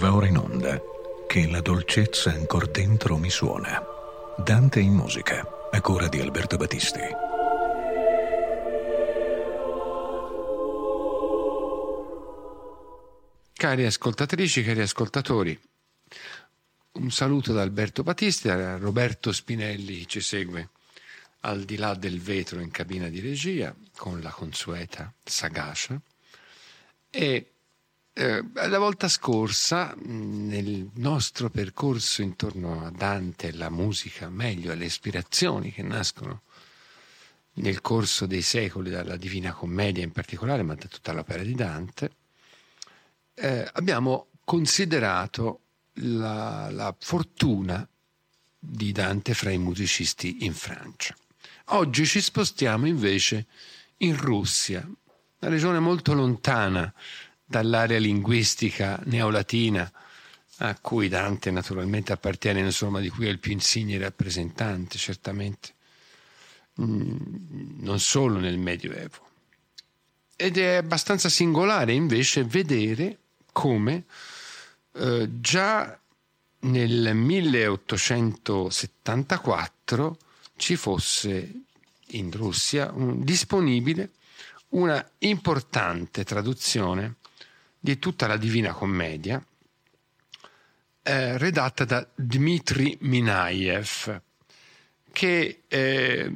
Va ora in onda che la dolcezza ancora dentro mi suona. Dante in musica, a cura di Alberto Battisti. Cari ascoltatrici, cari ascoltatori, un saluto da Alberto Battisti, da Roberto Spinelli ci segue al di là del vetro in cabina di regia con la consueta sagacia e eh, la volta scorsa nel nostro percorso intorno a Dante e la musica, meglio alle ispirazioni che nascono nel corso dei secoli dalla Divina Commedia in particolare, ma da tutta l'opera di Dante, eh, abbiamo considerato la, la fortuna di Dante fra i musicisti in Francia. Oggi ci spostiamo invece in Russia, una regione molto lontana dall'area linguistica neolatina a cui Dante naturalmente appartiene, insomma, di cui è il più insigne rappresentante, certamente, mm, non solo nel Medioevo. Ed è abbastanza singolare invece vedere come eh, già nel 1874 ci fosse in Russia un, disponibile una importante traduzione di tutta la Divina Commedia eh, redatta da Dmitri Minayev che eh,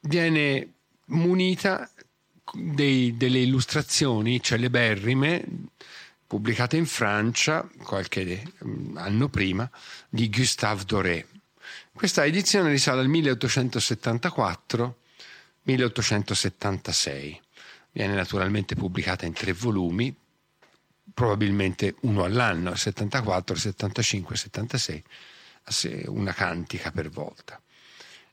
viene munita dei, delle illustrazioni celeberrime pubblicate in Francia qualche mm, anno prima di Gustave Doré. Questa edizione risale al 1874-1876. Viene naturalmente pubblicata in tre volumi, probabilmente uno all'anno, 74, 75, 76, una cantica per volta.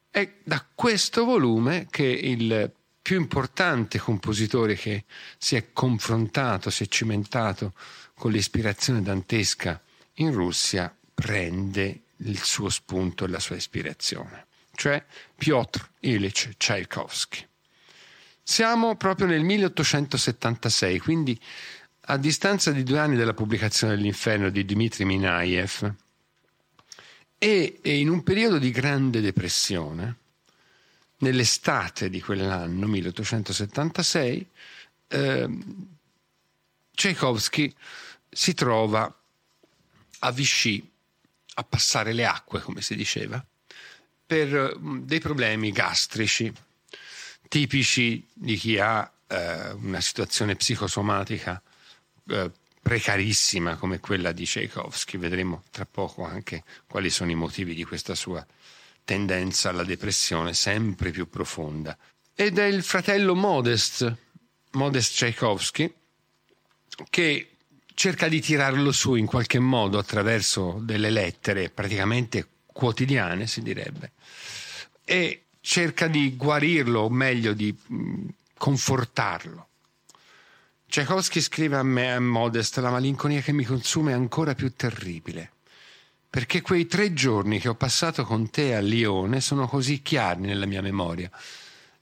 È da questo volume che il più importante compositore che si è confrontato, si è cimentato con l'ispirazione dantesca in Russia prende il suo spunto e la sua ispirazione, cioè Piotr Ilyich Tchaikovsky. Siamo proprio nel 1876, quindi a distanza di due anni dalla pubblicazione dell'Inferno di Dmitry Minayev e, in un periodo di grande depressione, nell'estate di quell'anno, 1876, eh, Tchaikovsky si trova a Vichy a passare le acque, come si diceva, per mm, dei problemi gastrici tipici di chi ha eh, una situazione psicosomatica eh, precarissima come quella di Tchaikovsky. Vedremo tra poco anche quali sono i motivi di questa sua tendenza alla depressione sempre più profonda. Ed è il fratello Modest, Modest Tchaikovsky, che cerca di tirarlo su in qualche modo attraverso delle lettere praticamente quotidiane, si direbbe, e cerca di guarirlo, o meglio di confortarlo. Tchaikovsky scrive a me, a Modest, la malinconia che mi consuma è ancora più terribile, perché quei tre giorni che ho passato con te a Lione sono così chiari nella mia memoria.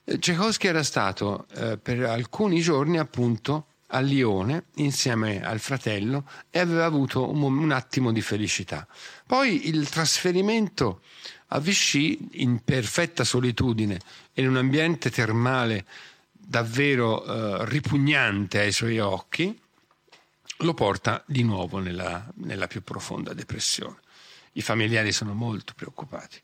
Tchaikovsky era stato eh, per alcuni giorni appunto a Lione insieme al fratello e aveva avuto un, un attimo di felicità. Poi il trasferimento a Vichy in perfetta solitudine in un ambiente termale davvero eh, ripugnante ai suoi occhi lo porta di nuovo nella, nella più profonda depressione. I familiari sono molto preoccupati.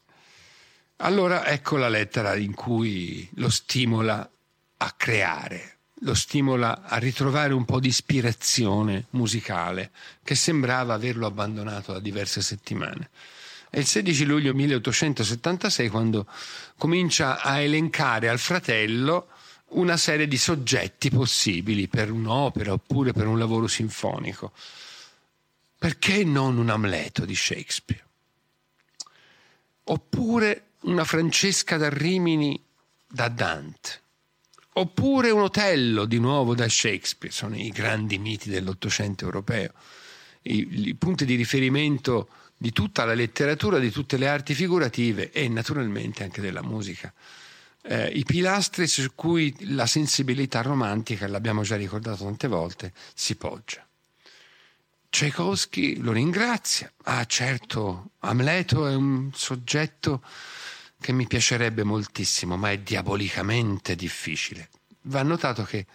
Allora ecco la lettera in cui lo stimola a creare, lo stimola a ritrovare un po' di ispirazione musicale che sembrava averlo abbandonato da diverse settimane. È il 16 luglio 1876 quando comincia a elencare al fratello una serie di soggetti possibili per un'opera oppure per un lavoro sinfonico. Perché non un Amleto di Shakespeare? Oppure una Francesca da Rimini da Dante? Oppure un Otello di nuovo da Shakespeare, sono i grandi miti dell'Ottocento europeo, i, i punti di riferimento di tutta la letteratura, di tutte le arti figurative e naturalmente anche della musica. Eh, I pilastri su cui la sensibilità romantica, l'abbiamo già ricordato tante volte, si poggia. Tchaikovsky lo ringrazia. Ah, certo, Amleto è un soggetto che mi piacerebbe moltissimo, ma è diabolicamente difficile. Va notato che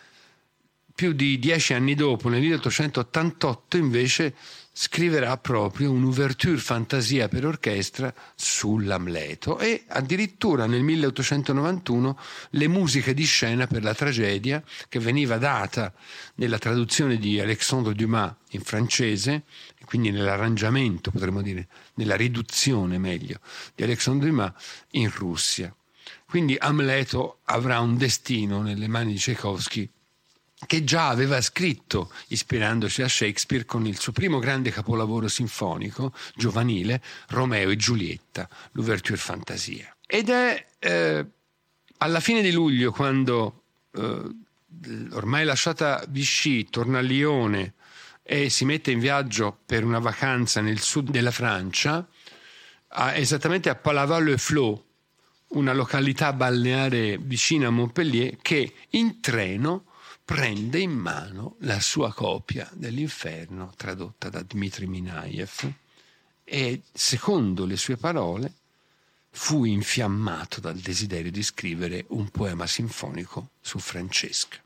più di dieci anni dopo, nel 1888, invece scriverà proprio un'ouverture fantasia per orchestra sull'Amleto e addirittura nel 1891 le musiche di scena per la tragedia che veniva data nella traduzione di Alexandre Dumas in francese, quindi nell'arrangiamento, potremmo dire, nella riduzione meglio, di Alexandre Dumas in Russia. Quindi Amleto avrà un destino nelle mani di Tchaikovsky che già aveva scritto, ispirandosi a Shakespeare, con il suo primo grande capolavoro sinfonico, giovanile, Romeo e Giulietta, l'Ouverture Fantasia. Ed è eh, alla fine di luglio, quando eh, ormai lasciata Vichy, torna a Lione e si mette in viaggio per una vacanza nel sud della Francia, a, esattamente a Palavas-le-Flot, una località balneare vicina a Montpellier, che in treno prende in mano la sua copia dell'inferno tradotta da Dmitri Minayev e, secondo le sue parole, fu infiammato dal desiderio di scrivere un poema sinfonico su Francesca.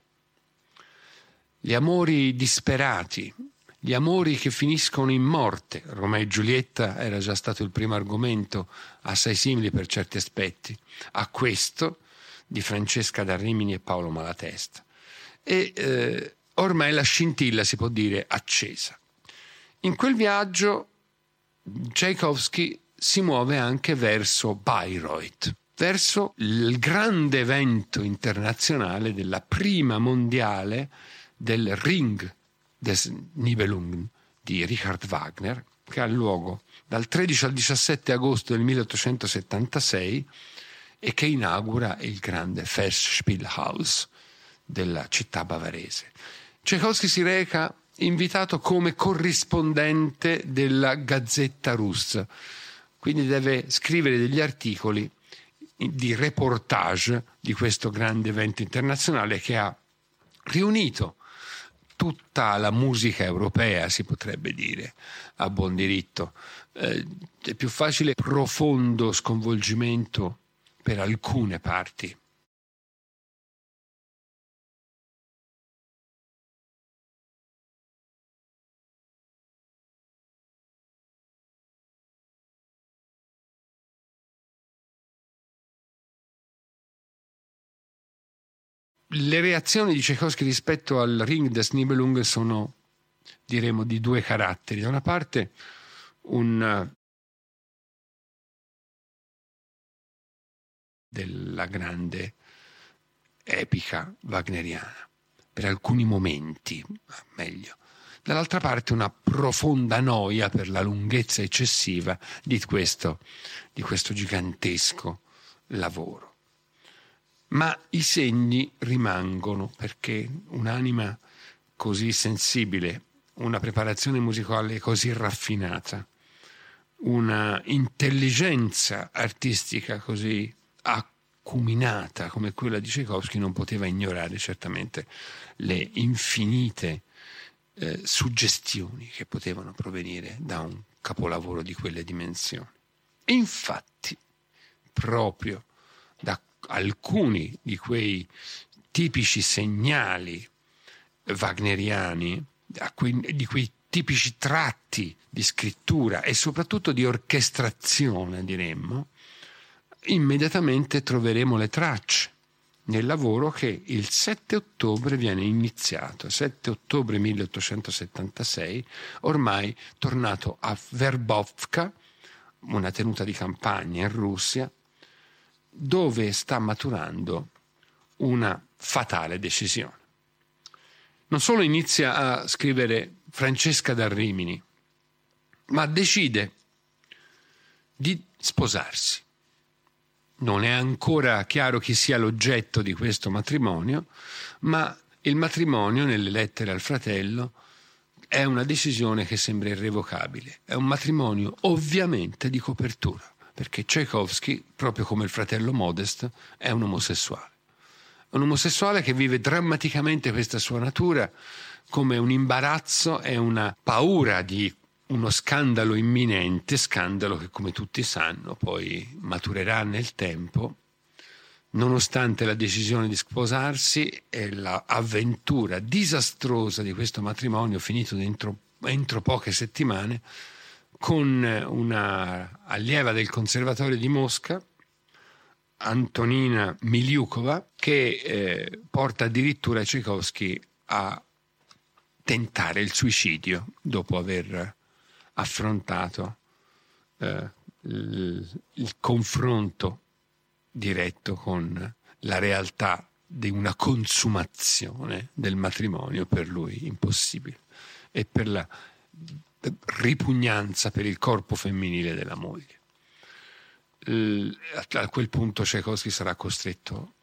Gli amori disperati, gli amori che finiscono in morte, Romeo e Giulietta era già stato il primo argomento, assai simile per certi aspetti, a questo di Francesca da Rimini e Paolo Malatesta e eh, ormai la scintilla si può dire accesa. In quel viaggio Tchaikovsky si muove anche verso Bayreuth, verso il grande evento internazionale della prima mondiale del Ring des Nibelungen di Richard Wagner, che ha luogo dal 13 al 17 agosto del 1876 e che inaugura il grande Festspielhaus, della città bavarese. Tchaikovsky si reca invitato come corrispondente della Gazzetta Russa, quindi deve scrivere degli articoli di reportage di questo grande evento internazionale che ha riunito tutta la musica europea, si potrebbe dire, a buon diritto. Eh, è più facile profondo sconvolgimento per alcune parti le reazioni di Tchaikovsky rispetto al Ring des Nibelung sono, diremo, di due caratteri. Da una parte un della grande epica wagneriana, per alcuni momenti, meglio. Dall'altra parte una profonda noia per la lunghezza eccessiva di questo, di questo gigantesco lavoro ma i segni rimangono perché un'anima così sensibile, una preparazione musicale così raffinata, una intelligenza artistica così acuminata come quella di Tchaikovsky non poteva ignorare certamente le infinite eh, suggestioni che potevano provenire da un capolavoro di quelle dimensioni. E infatti, proprio da alcuni di quei tipici segnali wagneriani, di quei tipici tratti di scrittura e soprattutto di orchestrazione, diremmo, immediatamente troveremo le tracce nel lavoro che il 7 ottobre viene iniziato, 7 ottobre 1876, ormai tornato a Verbovka, una tenuta di campagna in Russia, dove sta maturando una fatale decisione. Non solo inizia a scrivere Francesca da Rimini, ma decide di sposarsi. Non è ancora chiaro chi sia l'oggetto di questo matrimonio, ma il matrimonio, nelle lettere al fratello, è una decisione che sembra irrevocabile. È un matrimonio ovviamente di copertura perché Tchaikovsky, proprio come il fratello Modest, è un omosessuale. Un omosessuale che vive drammaticamente questa sua natura come un imbarazzo e una paura di uno scandalo imminente, scandalo che come tutti sanno poi maturerà nel tempo, nonostante la decisione di sposarsi e l'avventura disastrosa di questo matrimonio finito dentro, entro poche settimane con una allieva del Conservatorio di Mosca, Antonina Miliukova, che eh, porta addirittura Tchaikovsky a tentare il suicidio dopo aver affrontato eh, il, il confronto diretto con la realtà di una consumazione del matrimonio per lui impossibile e per la ripugnanza per il corpo femminile della moglie. A quel punto Tchaikovsky sarà costretto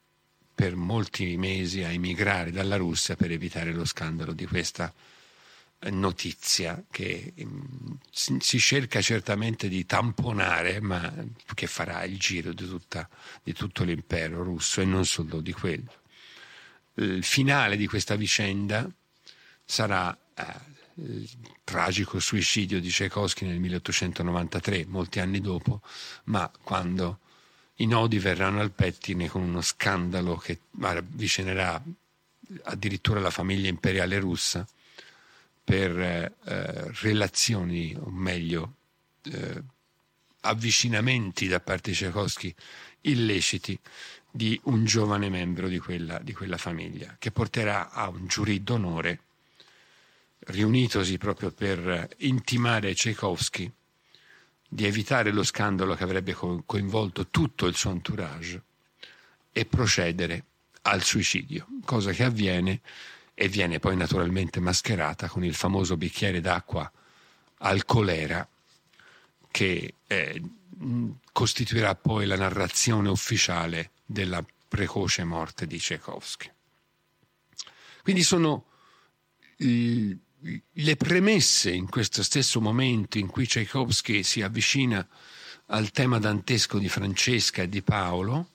per molti mesi a emigrare dalla Russia per evitare lo scandalo di questa notizia che mm, si cerca certamente di tamponare, ma che farà il giro di, tutta, di tutto l'impero russo e non solo di quello. Il finale di questa vicenda sarà eh, il tragico suicidio di Tchaikovsky nel 1893, molti anni dopo, ma quando i nodi verranno al pettine con uno scandalo che avvicinerà addirittura la famiglia imperiale russa per eh, relazioni, o meglio, eh, avvicinamenti da parte di Tchaikovsky illeciti di un giovane membro di quella, di quella famiglia, che porterà a un giurì d'onore riunitosi proprio per intimare Tchaikovsky di evitare lo scandalo che avrebbe coinvolto tutto il suo entourage e procedere al suicidio, cosa che avviene e viene poi naturalmente mascherata con il famoso bicchiere d'acqua al colera che eh, costituirà poi la narrazione ufficiale della precoce morte di Tchaikovsky. Quindi sono le premesse in questo stesso momento in cui Tchaikovsky si avvicina al tema dantesco di Francesca e di Paolo,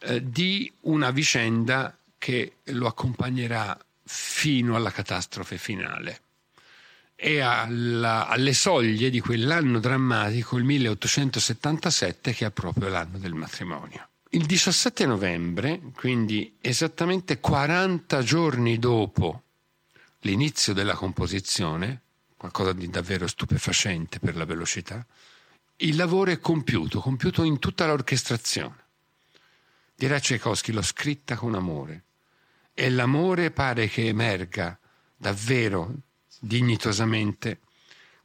eh, di una vicenda che lo accompagnerà fino alla catastrofe finale e alla, alle soglie di quell'anno drammatico, il 1877, che è proprio l'anno del matrimonio. Il 17 novembre, quindi esattamente 40 giorni dopo l'inizio della composizione, qualcosa di davvero stupefacente per la velocità, il lavoro è compiuto, compiuto in tutta l'orchestrazione. Dirà Tchaikovsky, l'ho scritta con amore. E l'amore pare che emerga davvero dignitosamente,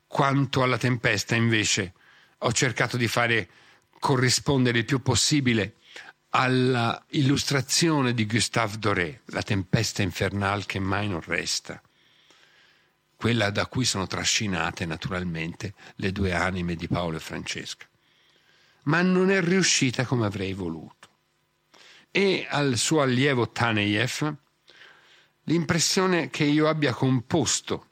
quanto alla tempesta invece ho cercato di fare corrispondere il più possibile alla illustrazione di Gustave Doré, la tempesta infernale che mai non resta, quella da cui sono trascinate naturalmente le due anime di Paolo e Francesca. Ma non è riuscita come avrei voluto. E al suo allievo Taneyev l'impressione che io abbia composto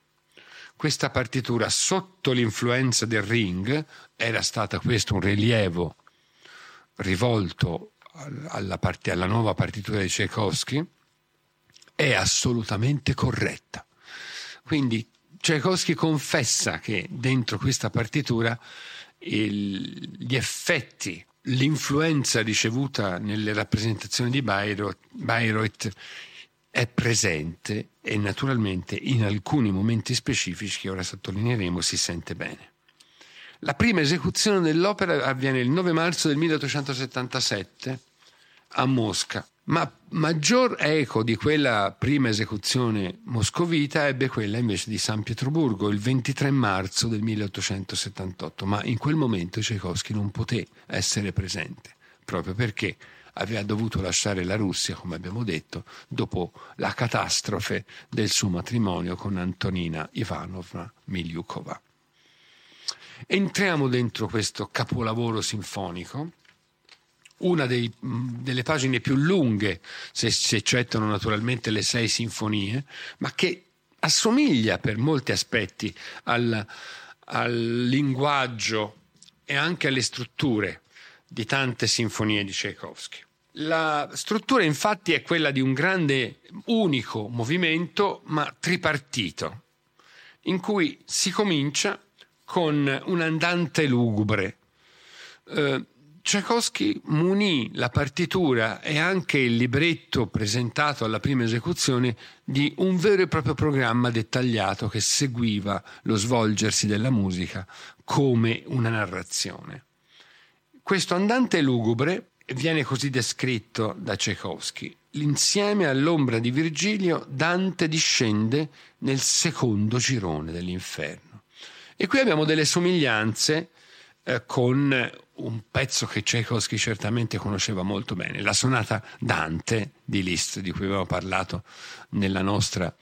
questa partitura sotto l'influenza del ring, era stato questo un rilievo rivolto alla, part- alla nuova partitura di Tchaikovsky, è assolutamente corretta. Quindi Tchaikovsky confessa che dentro questa partitura il, gli effetti, l'influenza ricevuta nelle rappresentazioni di Bayreuth, Bayreuth è presente e naturalmente in alcuni momenti specifici che ora sottolineeremo si sente bene. La prima esecuzione dell'opera avviene il 9 marzo del 1877 a Mosca, ma maggior eco di quella prima esecuzione moscovita ebbe quella invece di San Pietroburgo il 23 marzo del 1878, ma in quel momento Tchaikovsky non poté essere presente, proprio perché aveva dovuto lasciare la Russia, come abbiamo detto, dopo la catastrofe del suo matrimonio con Antonina Ivanovna Miliukova. Entriamo dentro questo capolavoro sinfonico, una dei, delle pagine più lunghe, se si eccettano naturalmente le sei sinfonie, ma che assomiglia per molti aspetti al, al linguaggio e anche alle strutture di tante sinfonie di Tchaikovsky. La struttura infatti è quella di un grande unico movimento, ma tripartito, in cui si comincia con un andante lugubre. Eh, Tchaikovsky munì la partitura e anche il libretto presentato alla prima esecuzione di un vero e proprio programma dettagliato che seguiva lo svolgersi della musica come una narrazione. Questo andante lugubre viene così descritto da Tchaikovsky. L'insieme all'ombra di Virgilio, Dante discende nel secondo girone dell'inferno. E qui abbiamo delle somiglianze eh, con un pezzo che Tchaikovsky certamente conosceva molto bene, la sonata Dante di Liszt, di cui abbiamo parlato nella nostra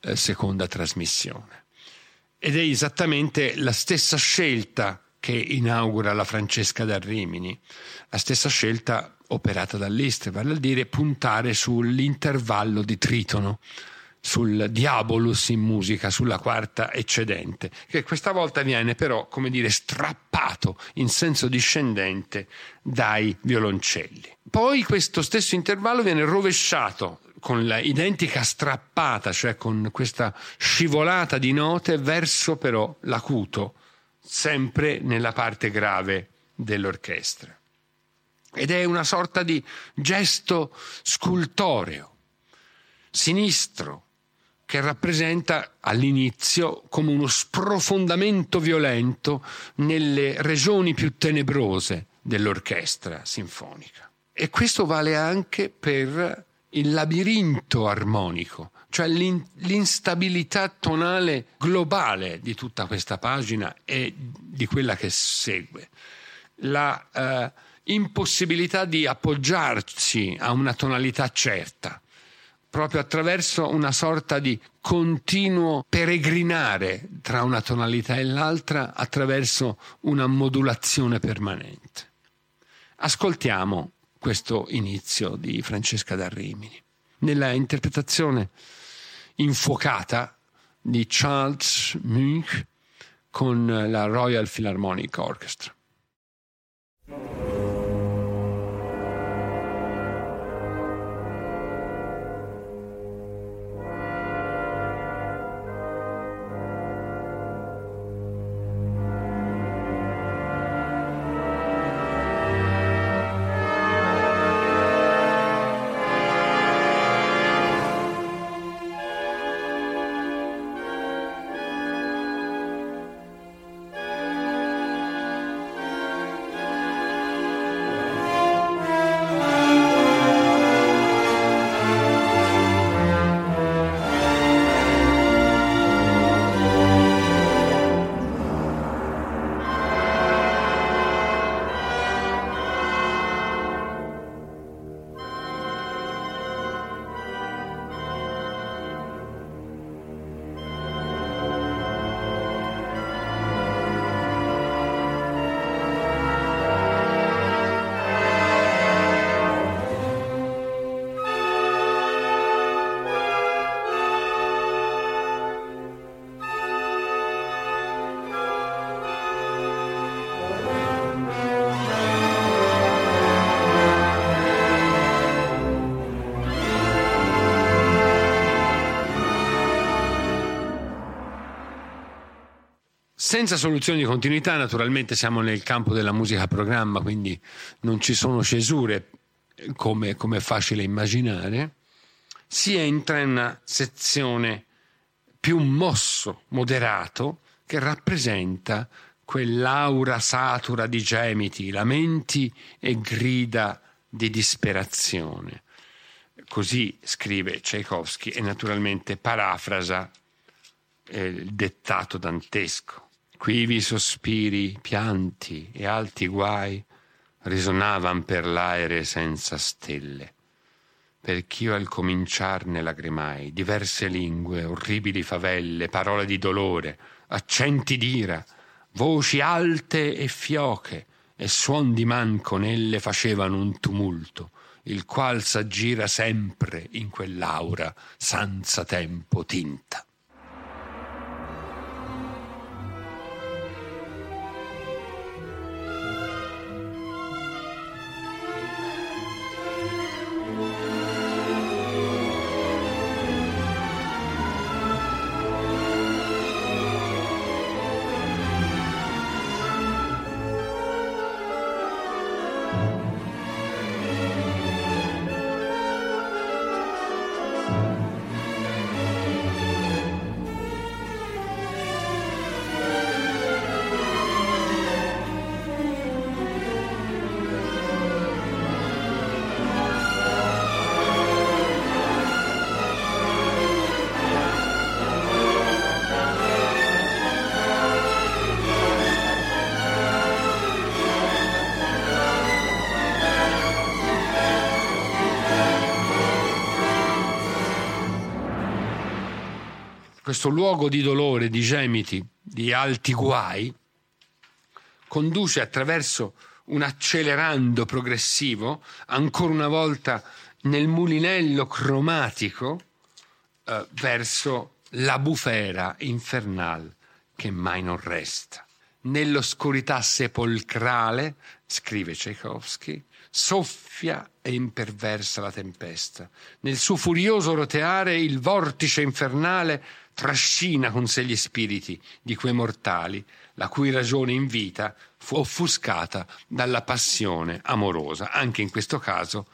eh, seconda trasmissione. Ed è esattamente la stessa scelta che inaugura la Francesca da Rimini, la stessa scelta operata da Liszt, vale a dire puntare sull'intervallo di tritono sul Diabolus in musica, sulla quarta eccedente, che questa volta viene però, come dire, strappato in senso discendente dai violoncelli. Poi questo stesso intervallo viene rovesciato con la identica strappata, cioè con questa scivolata di note verso però l'acuto, sempre nella parte grave dell'orchestra. Ed è una sorta di gesto scultoreo, sinistro, che rappresenta all'inizio come uno sprofondamento violento nelle regioni più tenebrose dell'orchestra sinfonica. E questo vale anche per il labirinto armonico, cioè l'instabilità tonale globale di tutta questa pagina e di quella che segue. La eh, impossibilità di appoggiarci a una tonalità certa proprio attraverso una sorta di continuo peregrinare tra una tonalità e l'altra attraverso una modulazione permanente. Ascoltiamo questo inizio di Francesca da Rimini, nella interpretazione infuocata di Charles Munch con la Royal Philharmonic Orchestra. Senza soluzioni di continuità, naturalmente siamo nel campo della musica programma, quindi non ci sono cesure come, come è facile immaginare. Si entra in una sezione più mosso, moderato, che rappresenta quell'aura satura di gemiti, lamenti e grida di disperazione. Così scrive Tchaikovsky e naturalmente parafrasa eh, il dettato dantesco. Quivi sospiri, pianti e alti guai risonavan per l'aere senza stelle. Perch'io al cominciarne lagrimai, diverse lingue, orribili favelle, parole di dolore, accenti d'ira, voci alte e fioche, e suon di man con elle facevano un tumulto, il qual s'aggira sempre in quell'aura senza tempo tinta. Questo luogo di dolore, di gemiti, di alti guai, conduce attraverso un accelerando progressivo, ancora una volta nel mulinello cromatico, eh, verso la bufera infernale che mai non resta. Nell'oscurità sepolcrale, scrive Tchaikovsky, soffia e imperversa la tempesta. Nel suo furioso roteare il vortice infernale trascina con sé gli spiriti di quei mortali la cui ragione in vita fu offuscata dalla passione amorosa. Anche in questo caso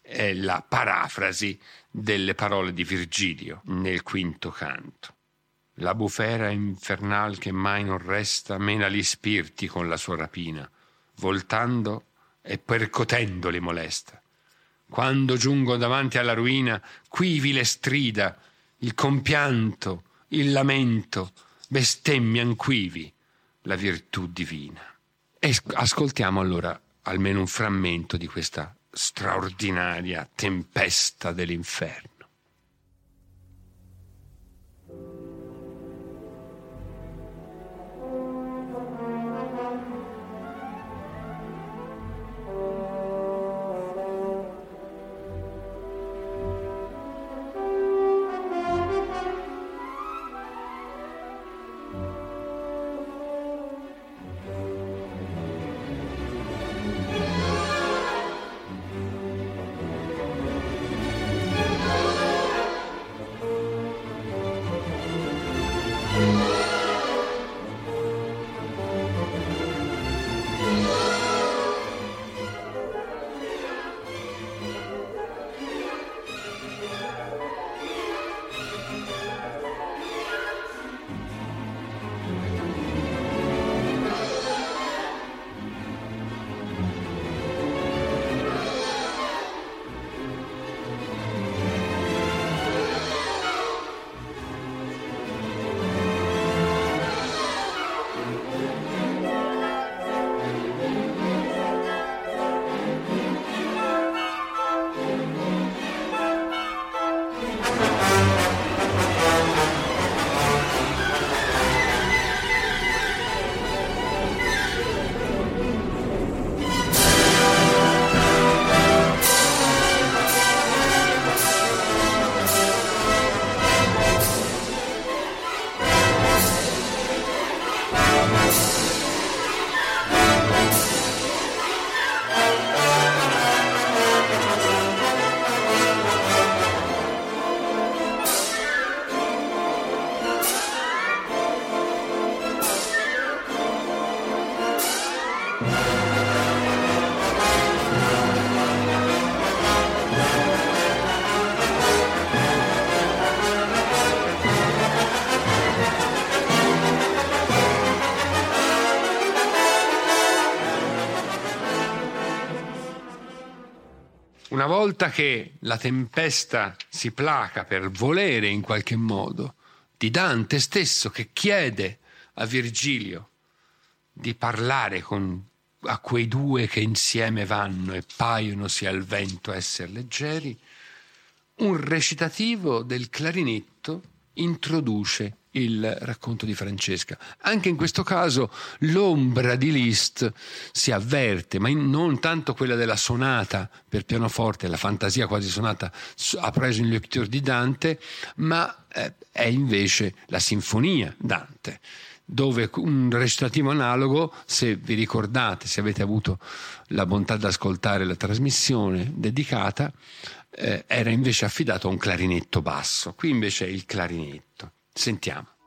è la parafrasi delle parole di Virgilio nel quinto canto. La bufera infernal che mai non resta mena gli spiriti con la sua rapina, voltando e percotendoli molesta. Quando giungo davanti alla ruina, quivi le strida, il compianto, il lamento, bestemmian quivi la virtù divina. E ascoltiamo allora almeno un frammento di questa straordinaria tempesta dell'inferno. Una volta che la tempesta si placa per volere in qualche modo di Dante stesso che chiede a Virgilio di parlare con, a quei due che insieme vanno e paionosi al vento essere leggeri, un recitativo del clarinetto introduce il racconto di Francesca. Anche in questo caso l'ombra di Liszt si avverte, ma non tanto quella della sonata per pianoforte, la fantasia quasi sonata ha preso in lecture di Dante, ma eh, è invece la sinfonia Dante dove un recitativo analogo, se vi ricordate, se avete avuto la bontà di ascoltare la trasmissione dedicata, eh, era invece affidato a un clarinetto basso. Qui invece è il clarinetto. Sentiamo.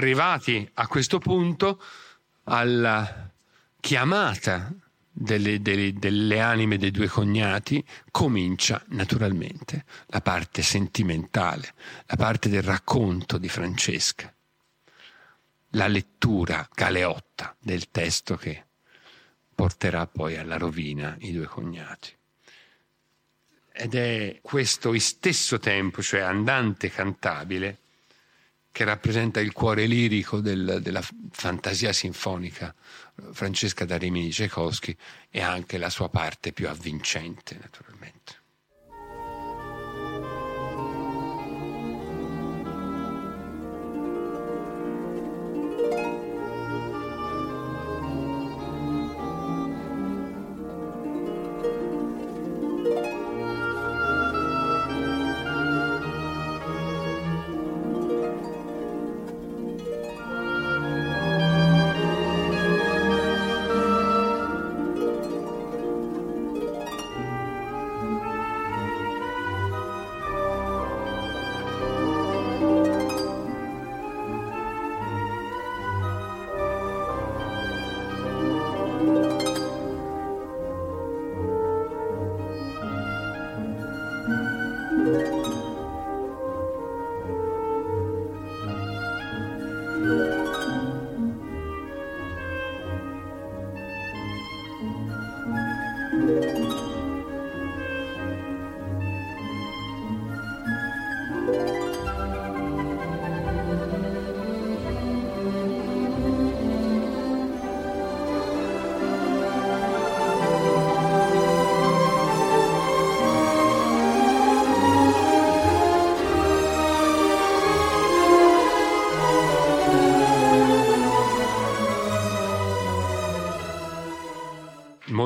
Arrivati a questo punto, alla chiamata delle, delle, delle, anime dei due cognati, comincia naturalmente la parte sentimentale, la parte del racconto di Francesca, la lettura galeotta del testo che porterà poi alla rovina i due cognati. Ed è questo stesso tempo, cioè andante cantabile, che rappresenta il cuore lirico del, della fantasia sinfonica Francesca da Rimini Tchaikovsky e anche la sua parte più avvincente, naturalmente.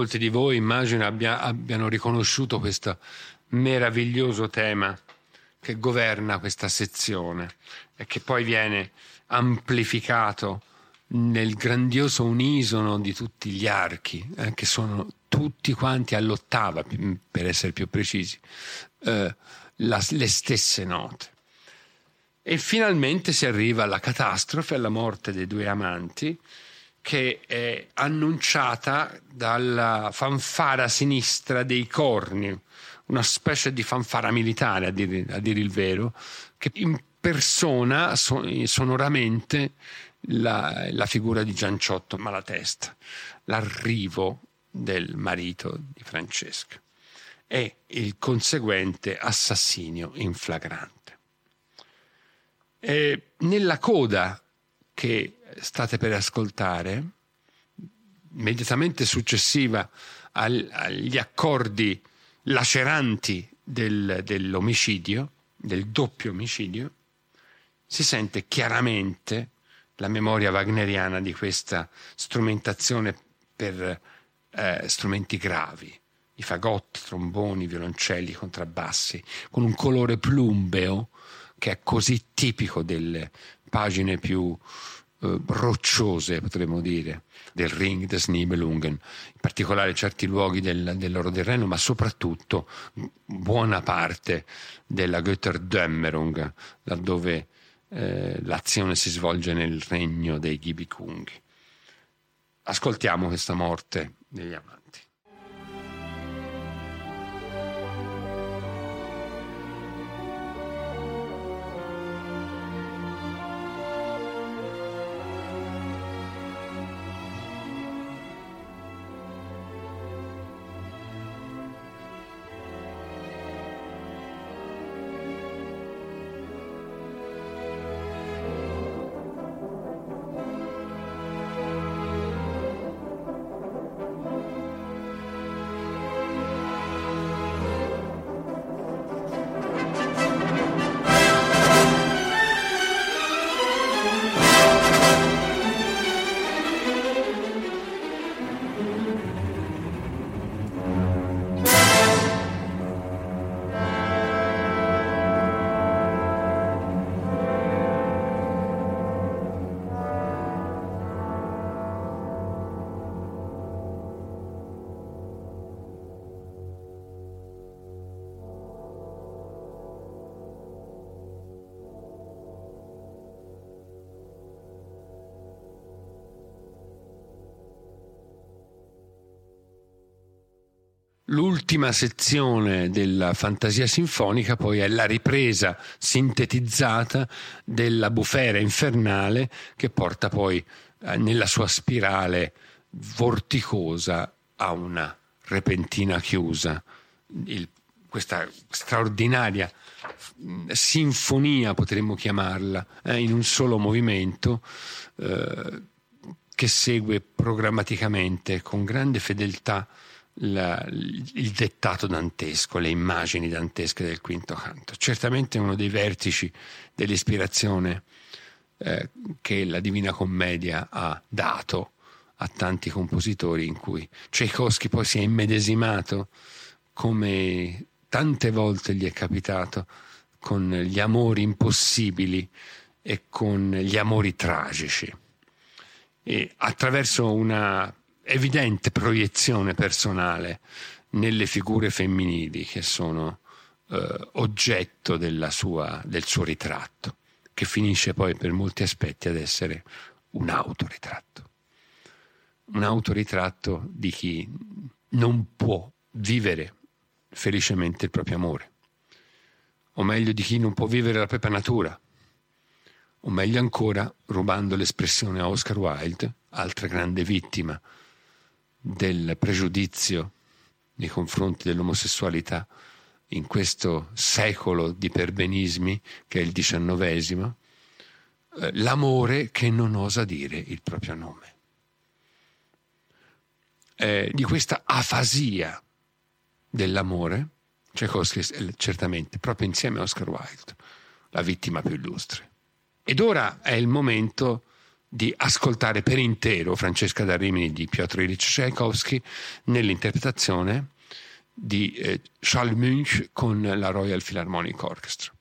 Molti di voi immagino abbia, abbiano riconosciuto questo meraviglioso tema che governa questa sezione e che poi viene amplificato nel grandioso unisono di tutti gli archi, eh, che sono tutti quanti all'ottava, per essere più precisi, eh, la, le stesse note. E finalmente si arriva alla catastrofe, alla morte dei due amanti, che è annunciata dalla fanfara sinistra dei corni, una specie di fanfara militare a dire, a dire il vero, che impersona sonoramente la, la, figura di Gianciotto Malatesta, l'arrivo del marito di Francesca e il conseguente assassinio in flagrante. E nella coda che state per ascoltare, immediatamente successiva al, agli accordi laceranti del, dell'omicidio, del doppio omicidio, si sente chiaramente la memoria wagneriana di questa strumentazione per eh, strumenti gravi, i fagotti, tromboni, violoncelli, contrabbassi, con un colore plumbeo che è così tipico delle pagine più eh, rocciose, potremmo dire, del Ring des Nibelungen, in particolare certi luoghi del, del del Reno, ma soprattutto buona parte della Götterdämmerung, laddove eh, l'azione si svolge nel regno dei Ghibikunghi. Ascoltiamo questa morte degli amanti. L'ultima sezione della fantasia sinfonica poi è la ripresa sintetizzata della bufera infernale che porta poi eh, nella sua spirale vorticosa a una repentina chiusa. Il, questa straordinaria mm, sinfonia, potremmo chiamarla, eh, in un solo movimento, eh, che segue programmaticamente con grande fedeltà la, il dettato dantesco, le immagini dantesche del quinto canto. Certamente uno dei vertici dell'ispirazione eh, che la Divina Commedia ha dato a tanti compositori in cui Tchaikovsky poi si è immedesimato come tante volte gli è capitato con gli amori impossibili e con gli amori tragici. E attraverso una evidente proiezione personale nelle figure femminili che sono eh, oggetto sua, del suo ritratto, che finisce poi per molti aspetti ad essere un autoritratto. Un autoritratto di chi non può vivere felicemente il proprio amore, o meglio di chi non può vivere la propria natura, o meglio ancora, rubando l'espressione a Oscar Wilde, altra grande vittima del pregiudizio nei confronti dell'omosessualità in questo secolo di perbenismi che è il diciannovesimo, eh, l'amore che non osa dire il proprio nome. Eh, di questa afasia dell'amore, Tchaikovsky certamente, proprio insieme a Oscar Wilde, la vittima più illustre. Ed ora è il momento di ascoltare per intero Francesca da Rimini di Piotr Ilyich Tchaikovsky nell'interpretazione di eh, Charles Munch con la Royal Philharmonic Orchestra.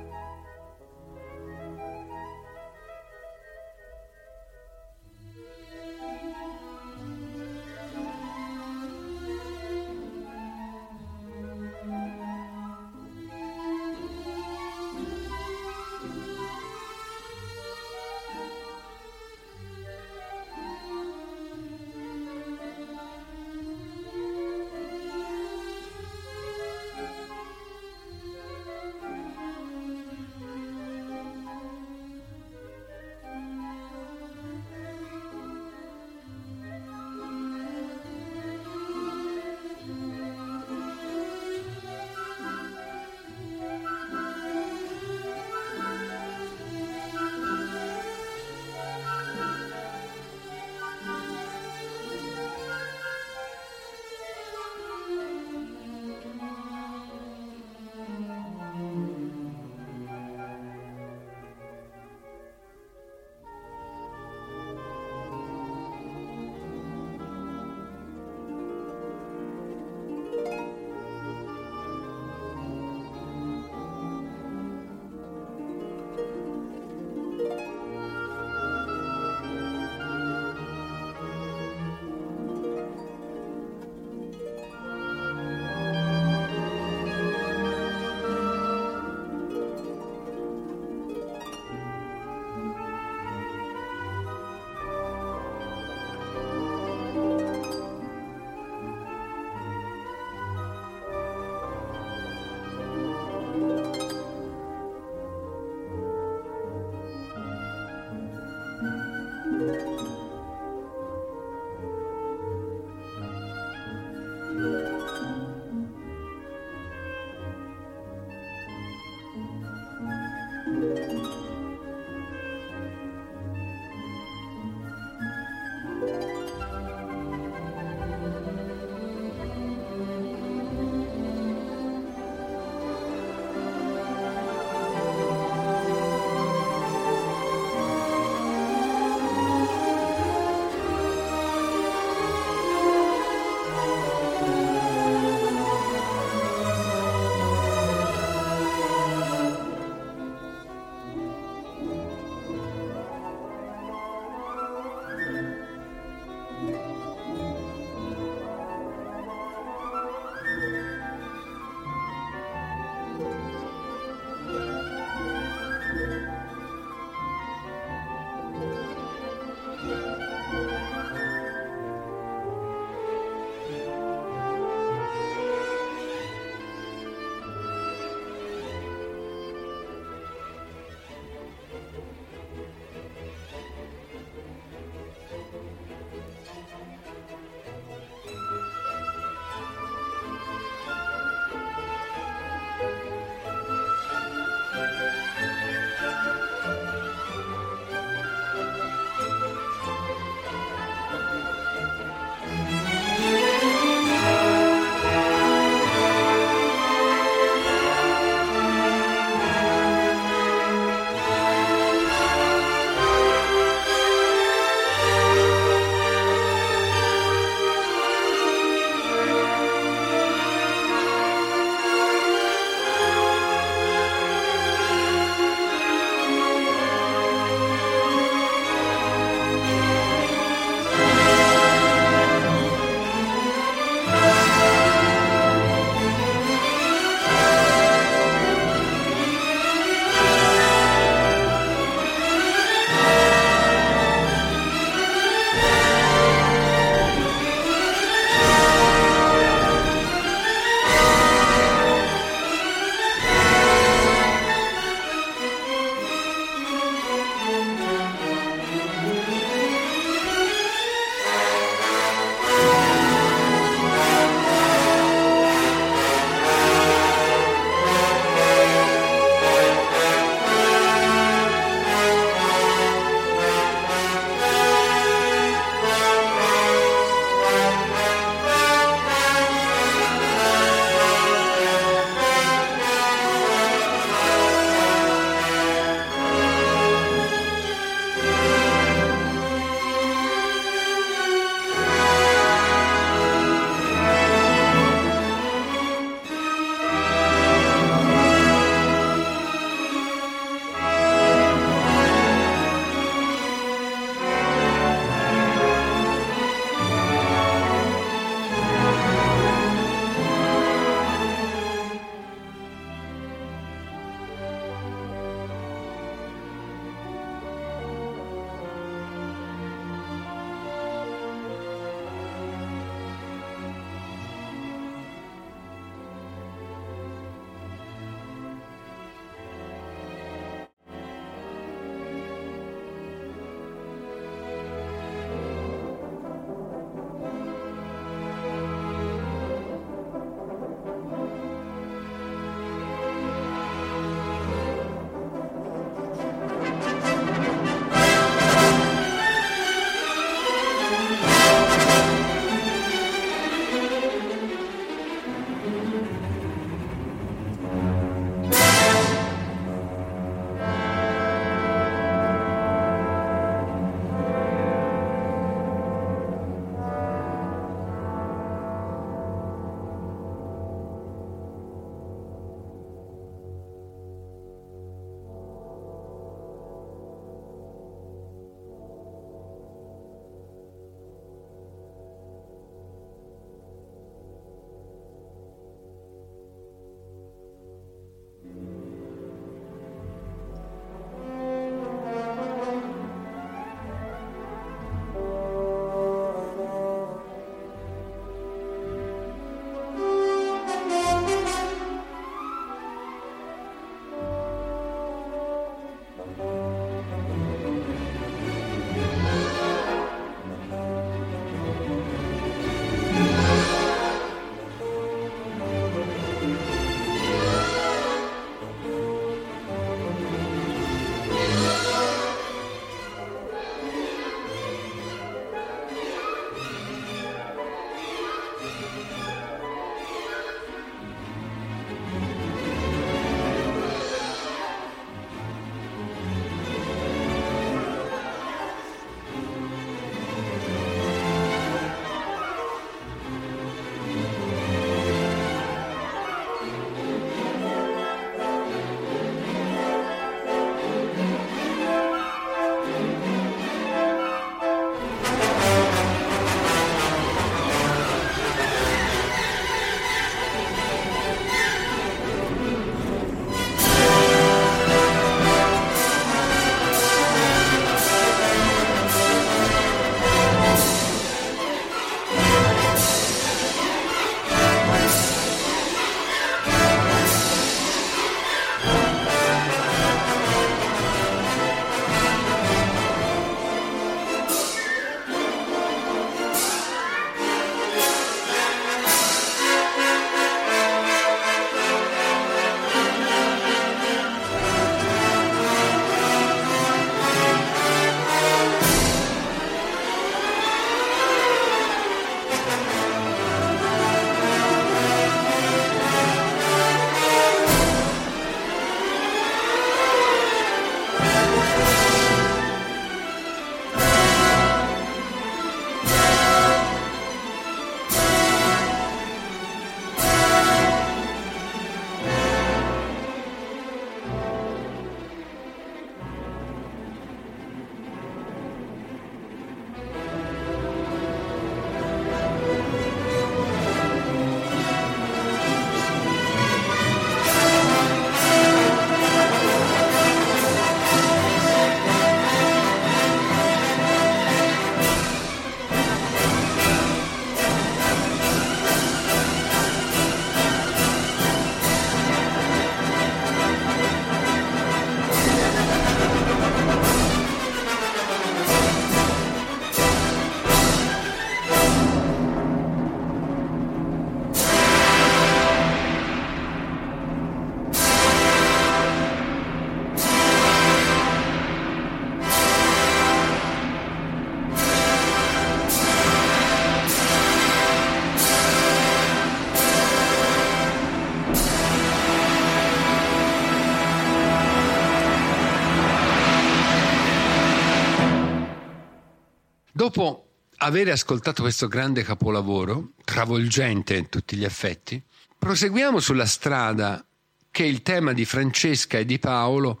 Dopo aver ascoltato questo grande capolavoro, travolgente in tutti gli effetti, proseguiamo sulla strada che il tema di Francesca e di Paolo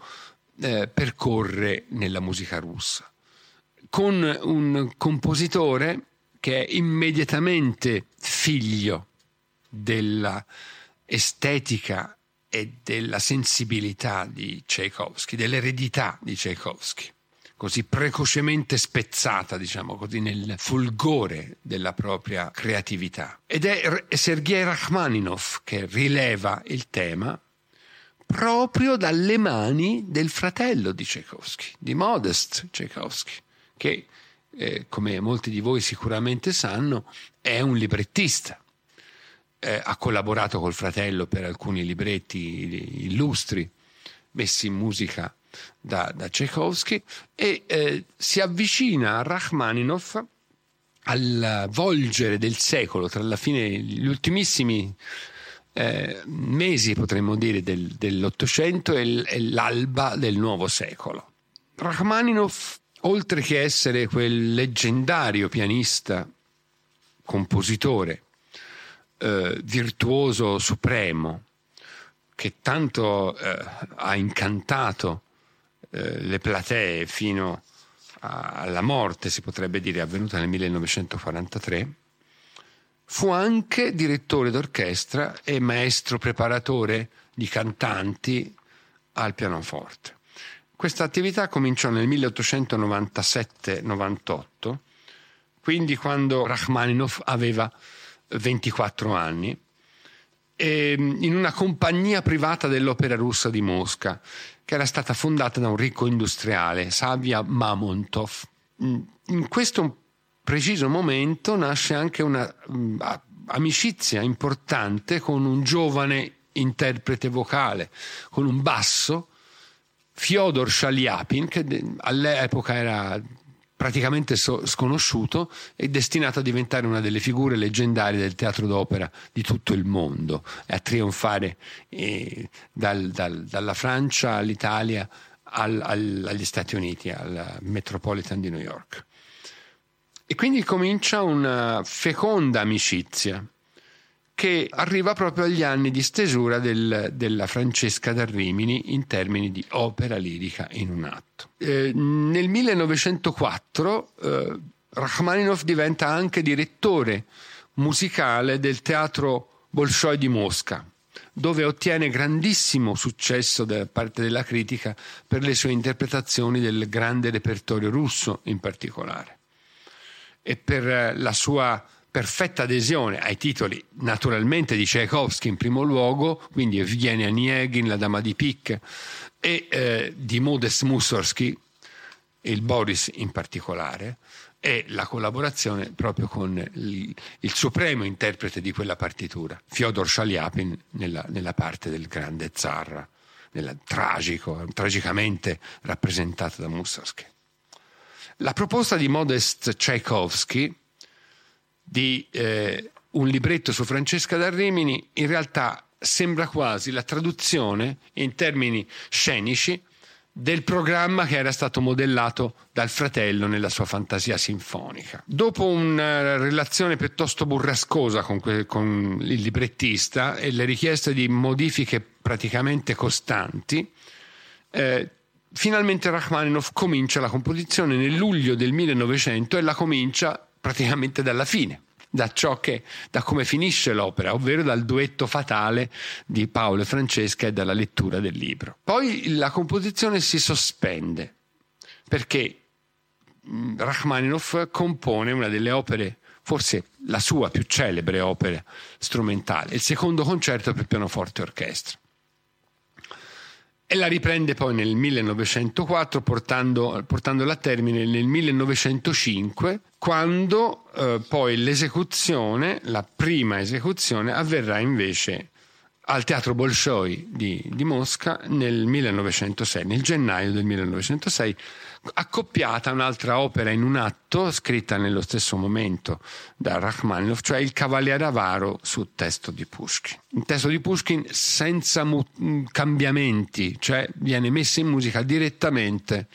eh, percorre nella musica russa, con un compositore che è immediatamente figlio della estetica e della sensibilità di Tchaikovsky, dell'eredità di Tchaikovsky così precocemente spezzata, diciamo così, nel fulgore della propria creatività. Ed è Sergei Rachmaninov che rileva il tema proprio dalle mani del fratello di Tchaikovsky, di Modest Tchaikovsky, che, eh, come molti di voi sicuramente sanno, è un librettista. Eh, ha collaborato col fratello per alcuni libretti illustri messi in musica da, da Tchaikovsky e eh, si avvicina a Rachmaninov al volgere del secolo, tra la fine, gli ultimissimi eh, mesi, potremmo dire, del, dell'Ottocento e, e l'alba del nuovo secolo. Rachmaninov, oltre che essere quel leggendario pianista, compositore, eh, virtuoso supremo, che tanto eh, ha incantato eh, le platee fino a, alla morte, si potrebbe dire, avvenuta nel 1943, fu anche direttore d'orchestra e maestro preparatore di cantanti al pianoforte. Questa attività cominciò nel 1897-98, quindi quando Rachmaninov aveva 24 anni, in una compagnia privata dell'Opera Russa di Mosca che era stata fondata da un ricco industriale, Savia Mamontov. Mm, in questo preciso momento nasce anche una um, amicizia importante con un giovane interprete vocale, con un basso, Fyodor Shaliapin, che all'epoca era praticamente so- sconosciuto e destinato a diventare una delle figure leggendarie del teatro d'opera di tutto il mondo a trionfare eh, dal, dal, dalla Francia all'Italia al, al, agli Stati Uniti, al Metropolitan di New York. E quindi comincia una feconda amicizia che arriva proprio agli anni di stesura del, della Francesca da Rimini in termini di opera lirica in un atto. Eh, nel 1904 eh, Rachmaninov diventa anche direttore musicale del teatro Bolshoi di Mosca, dove ottiene grandissimo successo da parte della critica per le sue interpretazioni del grande repertorio russo in particolare e per eh, la sua perfetta adesione ai titoli naturalmente di Tchaikovsky in primo luogo, quindi Evgeny Onegin, La Dama di Pic e eh, di Modest Mussorgsky, il Boris in particolare, e la collaborazione proprio con il, il supremo interprete di quella partitura, Fyodor Shaliapin, nella, nella parte del grande zar, nella, tragico, tragicamente rappresentato da Mussorgsky. La proposta di Modest Tchaikovsky di eh, un libretto su Francesca da Rimini, in realtà sembra quasi la traduzione in termini scenici del programma che era stato modellato dal fratello nella sua fantasia sinfonica. Dopo una relazione piuttosto burrascosa con, que- con il librettista e le richieste di modifiche praticamente costanti, eh, finalmente Rachmaninoff comincia la composizione nel luglio del 1900 e la comincia praticamente dalla fine, da ciò che, da come finisce l'opera, ovvero dal duetto fatale di Paolo e Francesca e dalla lettura del libro. Poi la composizione si sospende perché mm, Rachmaninoff compone una delle opere, forse la sua più celebre opera strumentale, il secondo concerto per pianoforte e orchestra e la riprende poi nel 1904 portando, portandola a termine nel 1905 quando eh, poi l'esecuzione, la prima esecuzione avverrà invece al Teatro Bolshoi di, di, Mosca nel 1906, nel gennaio del 1906, accoppiata un'altra opera in un atto scritta nello stesso momento da Rachmaninoff, cioè Il Cavaliere Avaro su testo di Pushkin. Un testo di Pushkin senza mu- cambiamenti, cioè viene messo in musica direttamente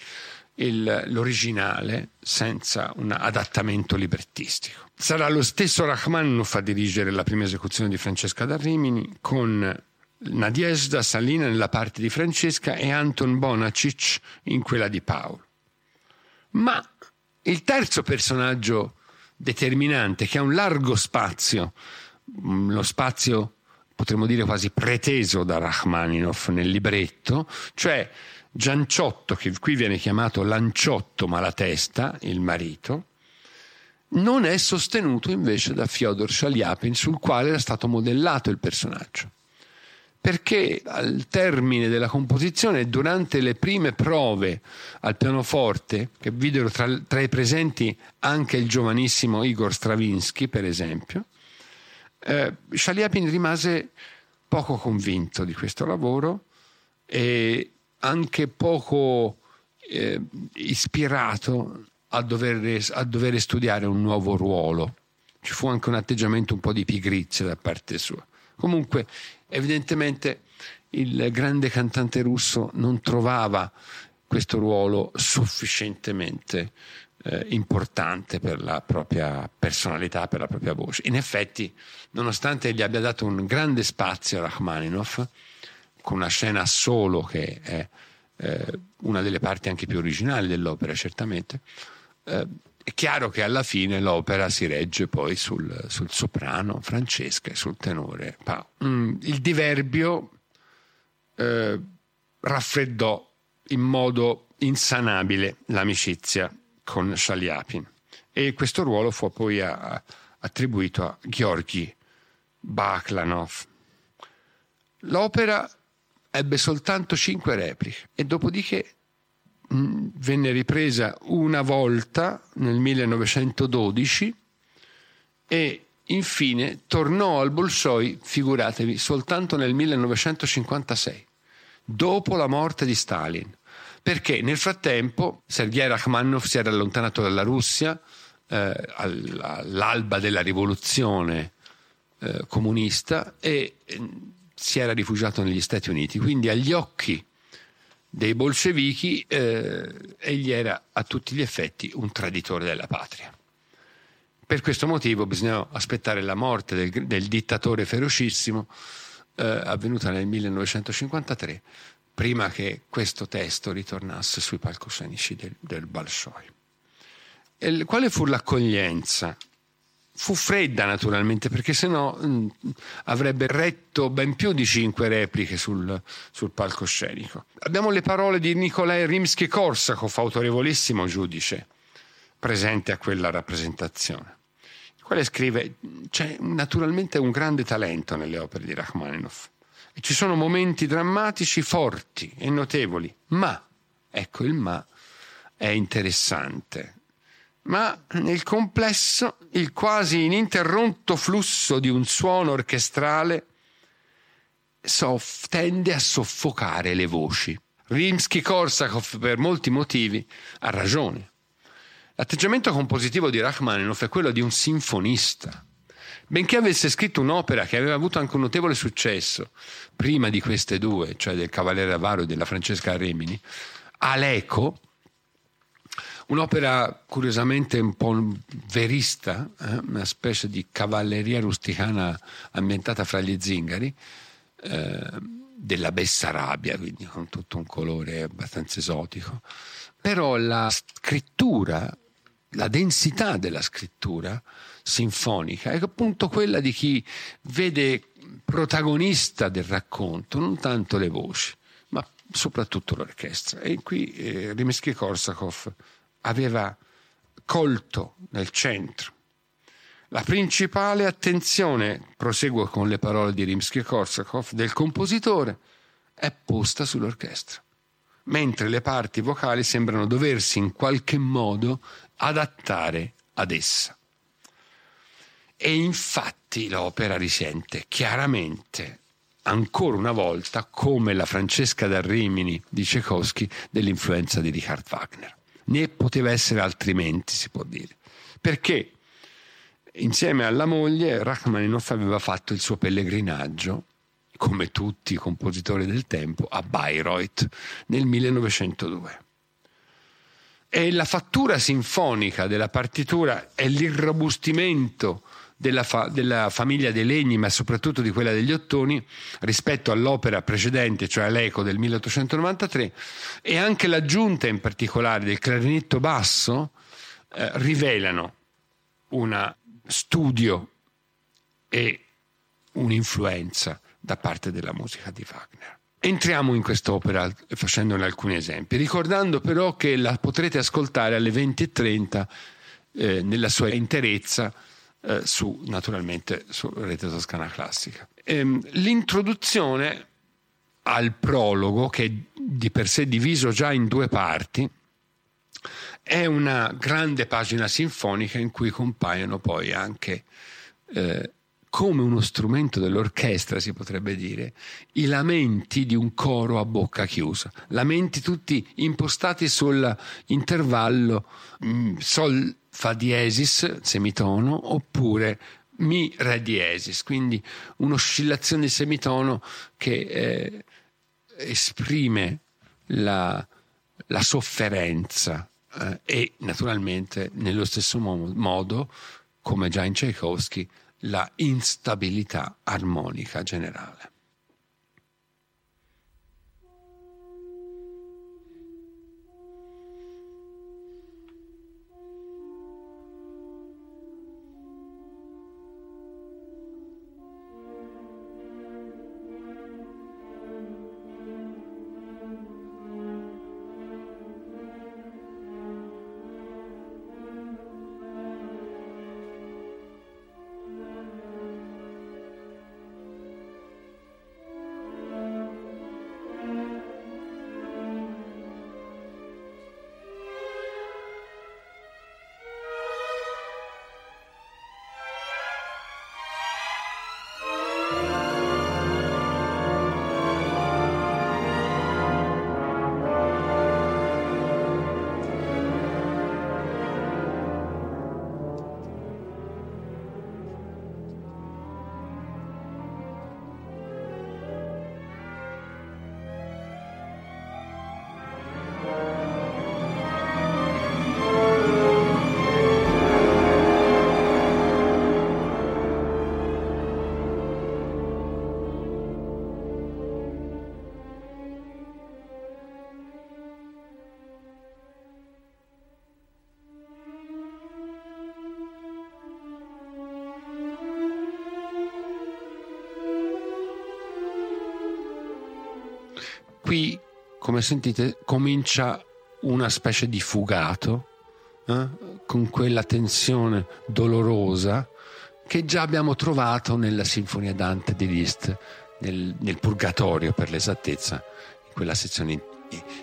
il, l'originale senza un adattamento librettistico. Sarà lo stesso Rachmaninoff a dirigere la prima esecuzione di Francesca da Rimini con Nadiezda Salina nella parte di Francesca e Anton Bonacic in quella di Paolo. Ma il terzo personaggio determinante che ha un largo spazio, mm, lo spazio potremmo dire quasi preteso da Rachmaninoff nel libretto, cioè Gianciotto, che qui viene chiamato Lanciotto Malatesta, il marito, non è sostenuto invece da Fyodor Shaliapin, sul quale era stato modellato il personaggio. Perché al termine della composizione, durante le prime prove al pianoforte, che videro tra, tra i presenti anche il giovanissimo Igor Stravinsky, per esempio, eh, Shaliapin rimase poco convinto di questo lavoro e anche poco eh, ispirato a dover, a dover studiare un nuovo ruolo. Ci fu anche un atteggiamento un po' di pigrizia da parte sua. Comunque, evidentemente il grande cantante russo non trovava questo ruolo sufficientemente eh, importante per la propria personalità, per la propria voce. In effetti, nonostante gli abbia dato un grande spazio a Rachmaninoff, con una scena solo che è eh, una delle parti anche più originali dell'opera, certamente. Eh, è chiaro che alla fine l'opera si regge poi sul, sul soprano Francesca e sul tenore. Mm, il diverbio eh, raffreddò in modo insanabile l'amicizia con Shaliapin e questo ruolo fu poi a, a, attribuito a Georgi Baklanov. L'opera ebbe soltanto cinque repliche e dopodiché venne ripresa una volta nel 1912 e infine tornò al Bolshoi, figuratevi, soltanto nel 1956, dopo la morte di Stalin, perché nel frattempo Sergei Rachmaninoff si era allontanato dalla Russia eh, all'alba della rivoluzione eh, comunista e si era rifugiato negli Stati Uniti, quindi agli occhi dei bolscevichi eh, egli era a tutti gli effetti un traditore della patria. Per questo motivo bisognava aspettare la morte del, del dittatore ferocissimo eh, avvenuta nel 1953, prima che questo testo ritornasse sui palcoscenici del, del Bolshoi. E quale fu l'accoglienza Fu fredda naturalmente perché sennò mh, mm, avrebbe retto ben più di cinque repliche sul, sul palcoscenico. Abbiamo le parole di Nikolai Rimsky-Korsakov, autorevolissimo giudice, presente a quella rappresentazione, il quale scrive c'è naturalmente un grande talento nelle opere di Rachmaninoff e ci sono momenti drammatici forti e notevoli, ma, ecco il ma, è interessante ma nel complesso il quasi ininterrotto flusso di un suono orchestrale soff- tende a soffocare le voci. Rimsky-Korsakov, per molti motivi, ha ragione. L'atteggiamento compositivo di Rachmaninoff è quello di un sinfonista. Benché avesse scritto un'opera che aveva avuto anche un notevole successo prima di queste due, cioè del Cavaliere Avaro e della Francesca Remini, Aleco, Un'opera curiosamente un po' verista, eh? una specie di cavalleria rusticana ambientata fra gli zingari, eh, della Bessarabia, quindi con tutto un colore abbastanza esotico. Però la scrittura, la densità della scrittura sinfonica è appunto quella di chi vede protagonista del racconto, non tanto le voci, ma soprattutto l'orchestra. E qui eh, Rimsky-Korsakov aveva colto nel centro. La principale attenzione, proseguo con le parole di Rimsky-Korsakov, del compositore è posta sull'orchestra, mentre le parti vocali sembrano doversi in qualche modo adattare ad essa. E infatti l'opera risente chiaramente, ancora una volta, come la Francesca da Rimini di Tchaikovsky, dell'influenza di Richard Wagner né poteva essere altrimenti, si può dire. Perché insieme alla moglie Rachmaninoff aveva fatto il suo pellegrinaggio, come tutti i compositori del tempo, a Bayreuth nel 1902. e la fattura sinfonica della partitura e l'irrobustimento della, fa- della, famiglia dei legni, ma soprattutto di quella degli ottoni, rispetto all'opera precedente, cioè l'Eco del 1893, e anche l'aggiunta in particolare del clarinetto basso eh, rivelano un studio e un'influenza da parte della musica di Wagner. Entriamo in quest'opera facendone alcuni esempi, ricordando però che la potrete ascoltare alle 20.30 eh, nella sua interezza eh, su, naturalmente su Rete Toscana Classica. Ehm, l'introduzione al prologo, che è di per sé diviso già in due parti, è una grande pagina sinfonica in cui compaiono poi anche eh, come uno strumento dell'orchestra, si potrebbe dire, i lamenti di un coro a bocca chiusa, lamenti tutti impostati sull'intervallo mm, sol fa diesis, semitono, oppure mi re diesis, quindi un'oscillazione di semitono che eh, esprime la, la sofferenza eh, e naturalmente nello stesso modo, come già in Tchaikovsky, la instabilità armonica generale. Come sentite, comincia una specie di fugato eh, con quella tensione dolorosa che già abbiamo trovato nella Sinfonia Dante di Liszt, nel, nel Purgatorio per l'esattezza, in quella sezione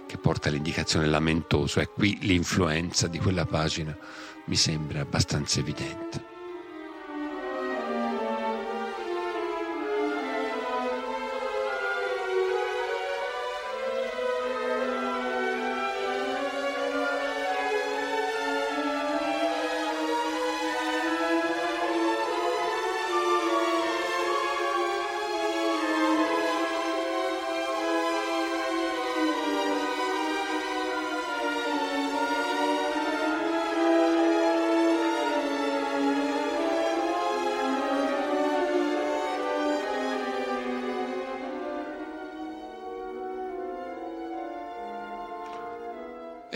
che porta all'indicazione lamentoso. E qui l'influenza di quella pagina mi sembra abbastanza evidente.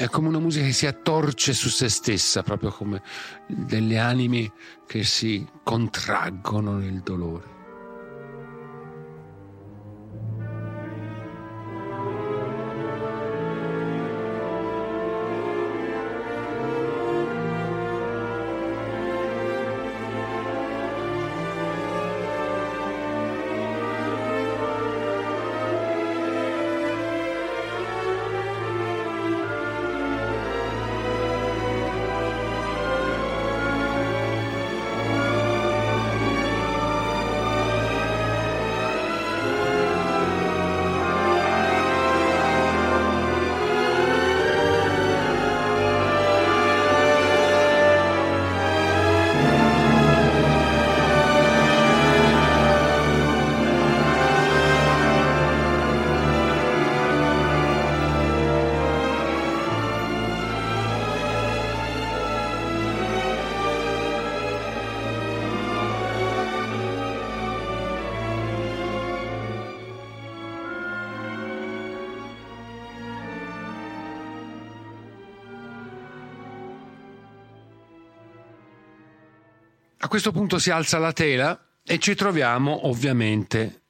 È come una musica che si attorce su se stessa, proprio come delle anime che si contraggono nel dolore. Questo punto si alza la tela e ci troviamo ovviamente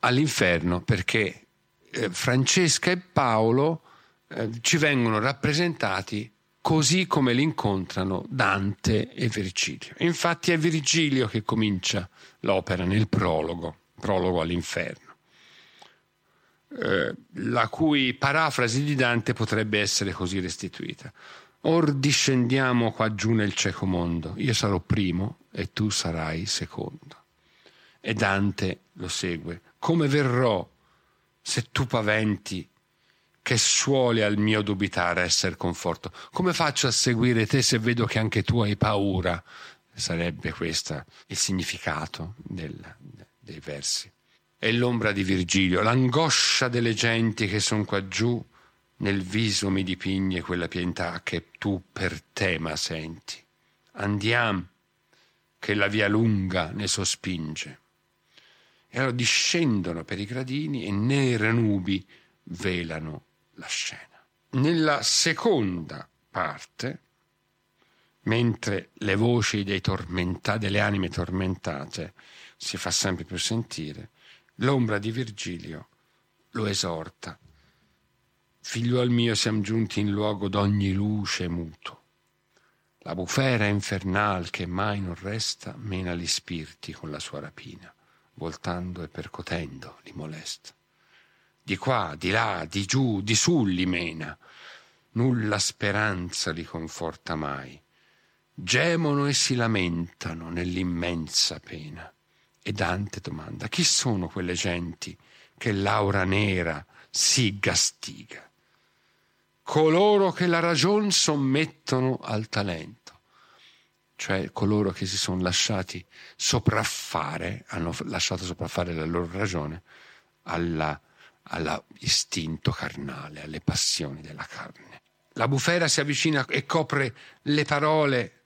all'inferno perché eh, Francesca e Paolo eh, ci vengono rappresentati così come li incontrano Dante e Virgilio. Infatti è Virgilio che comincia l'opera nel prologo, prologo all'inferno, eh, la cui parafrasi di Dante potrebbe essere così restituita. Or discendiamo qua giù nel cieco mondo, io sarò primo e tu sarai secondo. E Dante lo segue. Come verrò se tu paventi che suole al mio dubitare essere conforto? Come faccio a seguire te se vedo che anche tu hai paura? Sarebbe questo il significato del, dei versi. E l'ombra di Virgilio, l'angoscia delle genti che sono qua giù nel viso mi dipigne quella pietà che tu per tema senti. Andiam, che la via lunga ne sospinge. E allora discendono per i gradini e nere nubi velano la scena. Nella seconda parte, mentre le voci delle anime tormentate si fa sempre più sentire, l'ombra di Virgilio lo esorta Figliuol mio, siamo giunti in luogo d'ogni luce muto. La bufera infernal che mai non resta mena gli spiriti con la sua rapina, voltando e percotendo li molesta. Di qua, di là, di giù, di su li mena, nulla speranza li conforta mai. Gemono e si lamentano nell'immensa pena. E Dante domanda: chi sono quelle genti che l'aura nera si gastiga? Coloro che la ragione sommettono al talento, cioè coloro che si sono lasciati sopraffare, hanno lasciato sopraffare la loro ragione all'istinto carnale, alle passioni della carne. La bufera si avvicina e copre le parole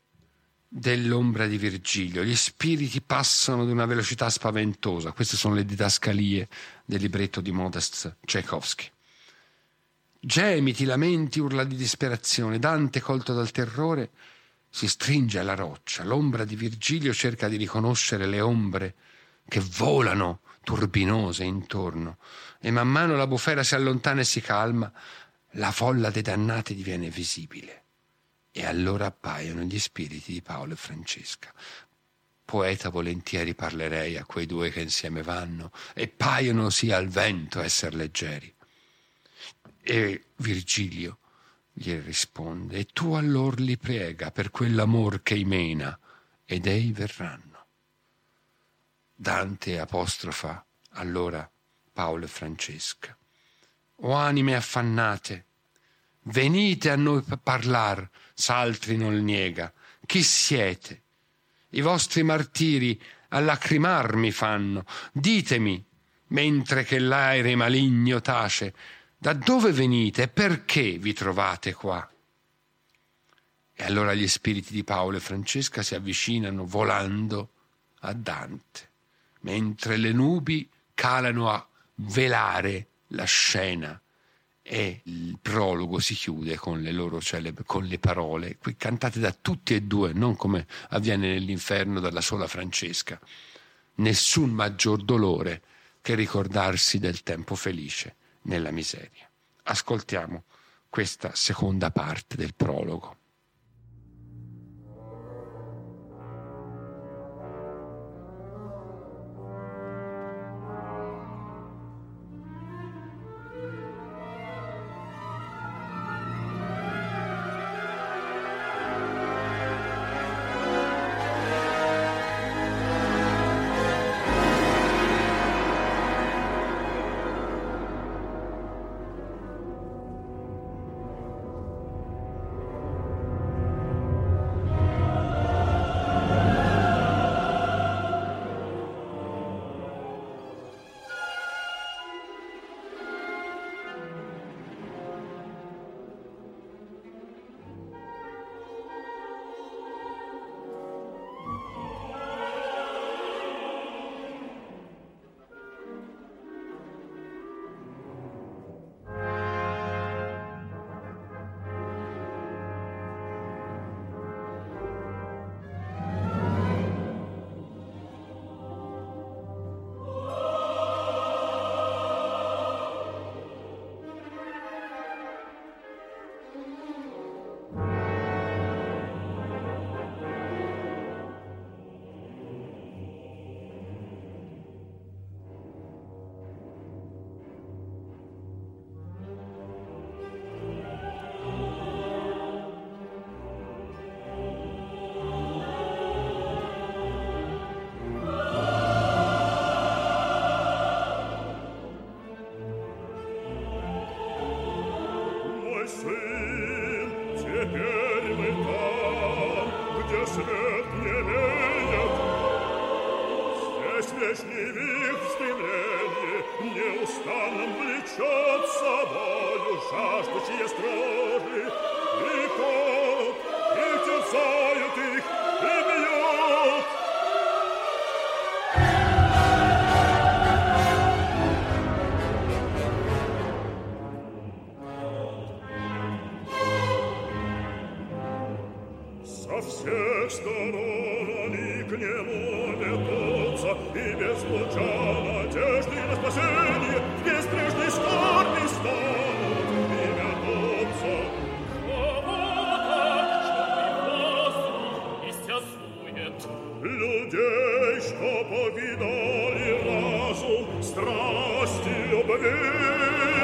dell'ombra di Virgilio. Gli spiriti passano ad una velocità spaventosa. Queste sono le didascalie del libretto di Modest Tchaikovsky. Gemiti, lamenti, urla di disperazione. Dante, colto dal terrore, si stringe alla roccia. L'ombra di Virgilio cerca di riconoscere le ombre che volano turbinose intorno. E man mano la bufera si allontana e si calma. La folla dei dannati diviene visibile. E allora appaiono gli spiriti di Paolo e Francesca. Poeta volentieri parlerei a quei due che insieme vanno e paiono sia al vento esser leggeri. E Virgilio gli risponde, e tu allor li prega per quell'amor che imena, ed ei verranno. Dante apostrofa allora Paolo e Francesca. O anime affannate, venite a noi parlar, s'altri non niega. Chi siete? I vostri martiri a lacrimar mi fanno. Ditemi, mentre che l'aere maligno tace, da dove venite e perché vi trovate qua? E allora gli spiriti di Paolo e Francesca si avvicinano volando a Dante, mentre le nubi calano a velare la scena e il prologo si chiude con le loro celebre, con le parole, qui cantate da tutti e due, non come avviene nell'inferno dalla sola Francesca. Nessun maggior dolore che ricordarsi del tempo felice nella miseria. Ascoltiamo questa seconda parte del prologo. Нет,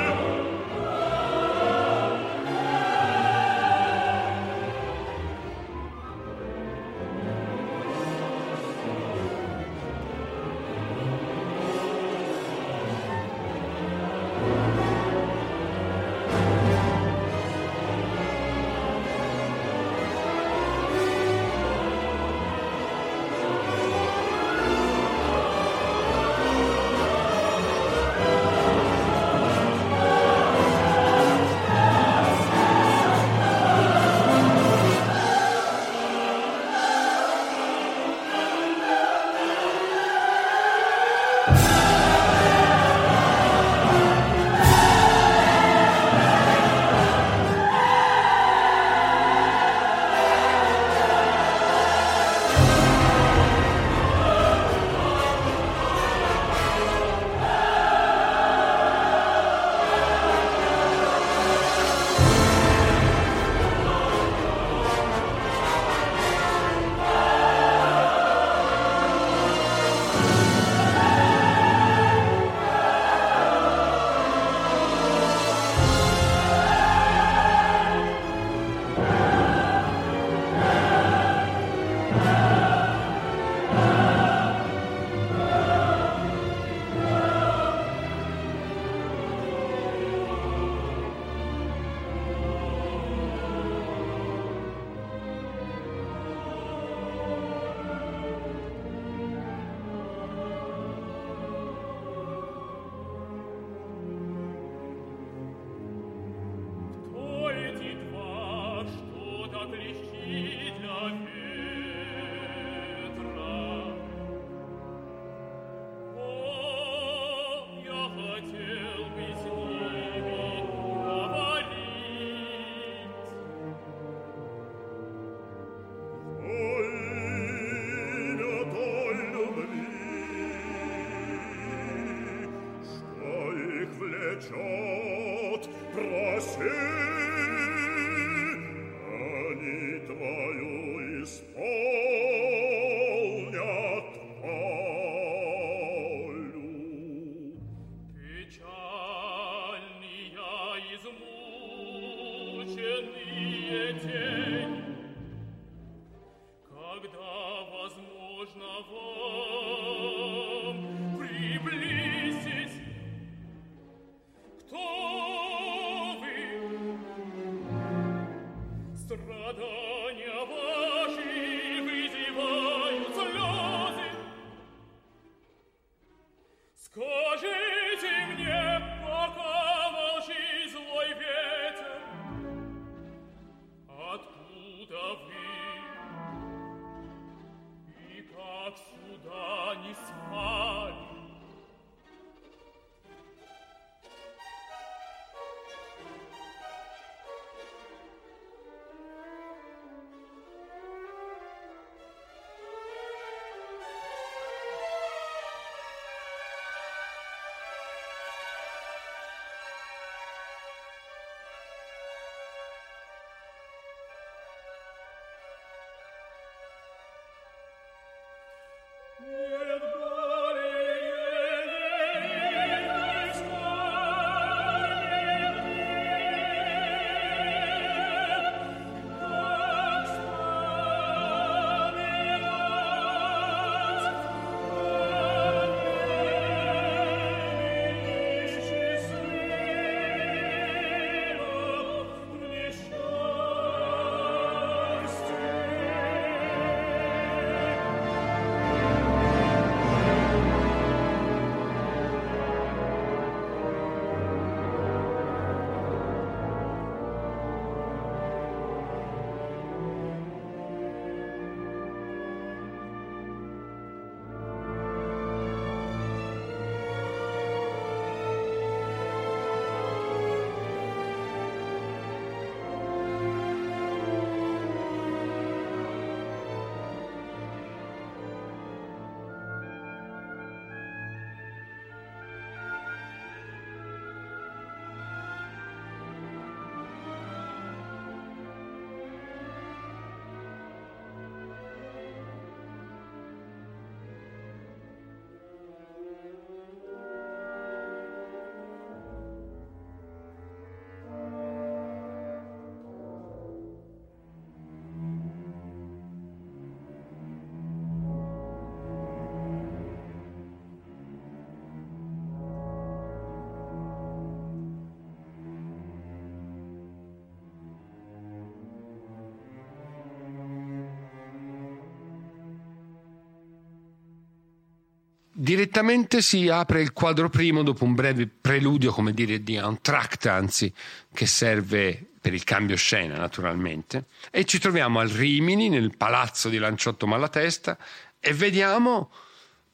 Direttamente si apre il quadro primo dopo un breve preludio, come dire, di entr'acte, anzi, che serve per il cambio scena naturalmente, e ci troviamo al Rimini, nel palazzo di Lanciotto Malatesta, e vediamo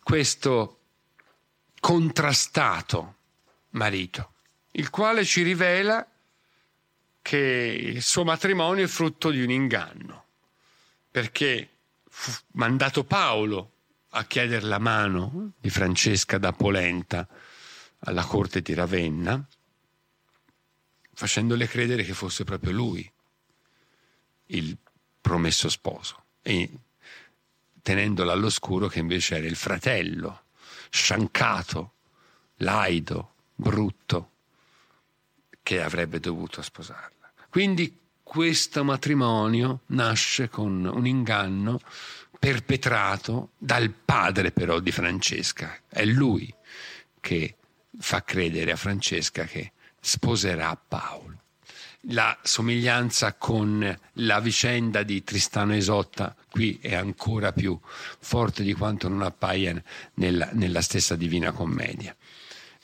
questo contrastato marito, il quale ci rivela che il suo matrimonio è frutto di un inganno, perché fu mandato Paolo a chiedere la mano di Francesca da Polenta alla corte di Ravenna, facendole credere che fosse proprio lui il promesso sposo e tenendola all'oscuro che invece era il fratello, sciancato, laido, brutto, che avrebbe dovuto sposarla. Quindi questo matrimonio nasce con un inganno perpetrato dal padre però di Francesca. È lui che fa credere a Francesca che sposerà Paolo. La somiglianza con la vicenda di Tristano Esotta qui è ancora più forte di quanto non appaia nella, nella stessa Divina Commedia.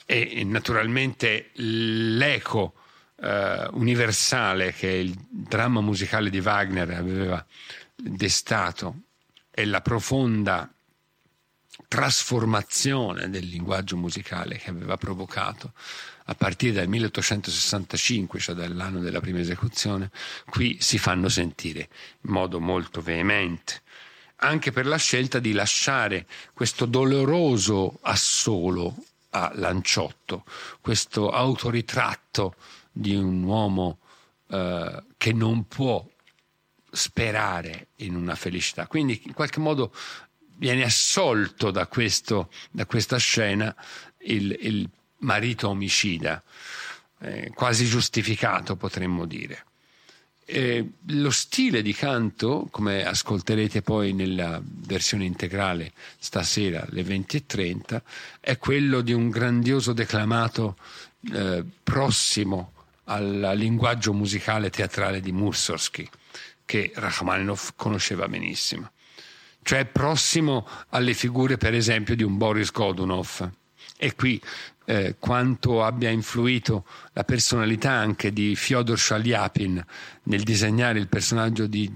E naturalmente l'eco eh, universale che il dramma musicale di Wagner aveva destato e la profonda trasformazione del linguaggio musicale che aveva provocato a partire dal 1865, cioè dall'anno della prima esecuzione, qui si fanno sentire in modo molto veemente, anche per la scelta di lasciare questo doloroso assolo a Lanciotto, questo autoritratto di un uomo eh, che non può sperare in una felicità. Quindi in qualche modo viene assolto da, questo, da questa scena il, il marito omicida, eh, quasi giustificato potremmo dire. Eh, lo stile di canto, come ascolterete poi nella versione integrale stasera alle 20.30, è quello di un grandioso declamato eh, prossimo al linguaggio musicale teatrale di Mussorgsky, che Rachmaninoff conosceva benissimo, cioè prossimo alle figure per esempio di un Boris Godunov. E qui eh, quanto abbia influito la personalità anche di Fyodor Shaliapin nel disegnare il personaggio di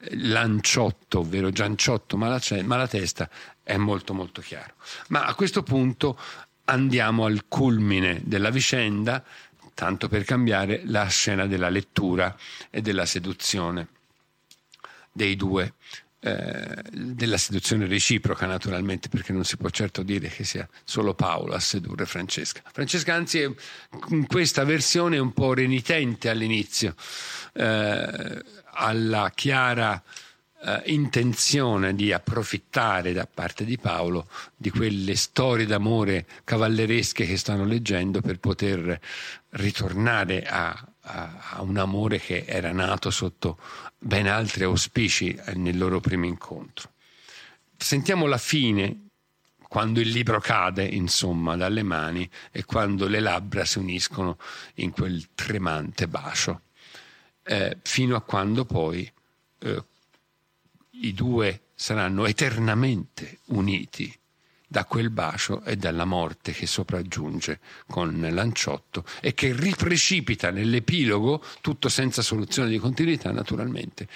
eh, Lanciotto, ovvero Gianciotto Malatesta, è molto molto chiaro. Ma a questo punto andiamo al culmine della vicenda tanto per cambiare la scena della lettura e della seduzione dei due, eh, della seduzione reciproca naturalmente, perché non si può certo dire che sia solo Paolo a sedurre Francesca. Francesca anzi è, in questa versione è un po' renitente all'inizio, eh, alla chiara eh, intenzione di approfittare da parte di Paolo di quelle storie d'amore cavalleresche che stanno leggendo per poter ritornare a, a, a un amore che era nato sotto ben altri auspici eh, nel loro primo incontro. Sentiamo la fine quando il libro cade, insomma, dalle mani e quando le labbra si uniscono in quel tremante bacio, eh, fino a quando poi eh, i due saranno eternamente uniti da quel bacio e dalla morte che sopraggiunge con Lanciotto e che riprecipita nell'epilogo, tutto senza soluzione di continuità naturalmente,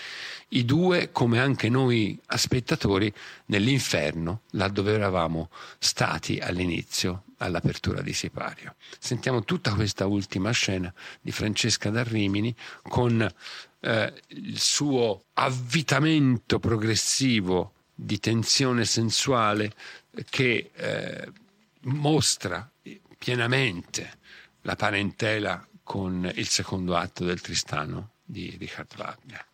i due, come anche noi spettatori, nell'inferno, là dove eravamo stati all'inizio, all'apertura di Sipario. Sentiamo tutta questa ultima scena di Francesca da Rimini con eh, il suo avvitamento progressivo di tensione sensuale che eh, mostra pienamente la parentela con il secondo atto del Tristano di Richard Wagner.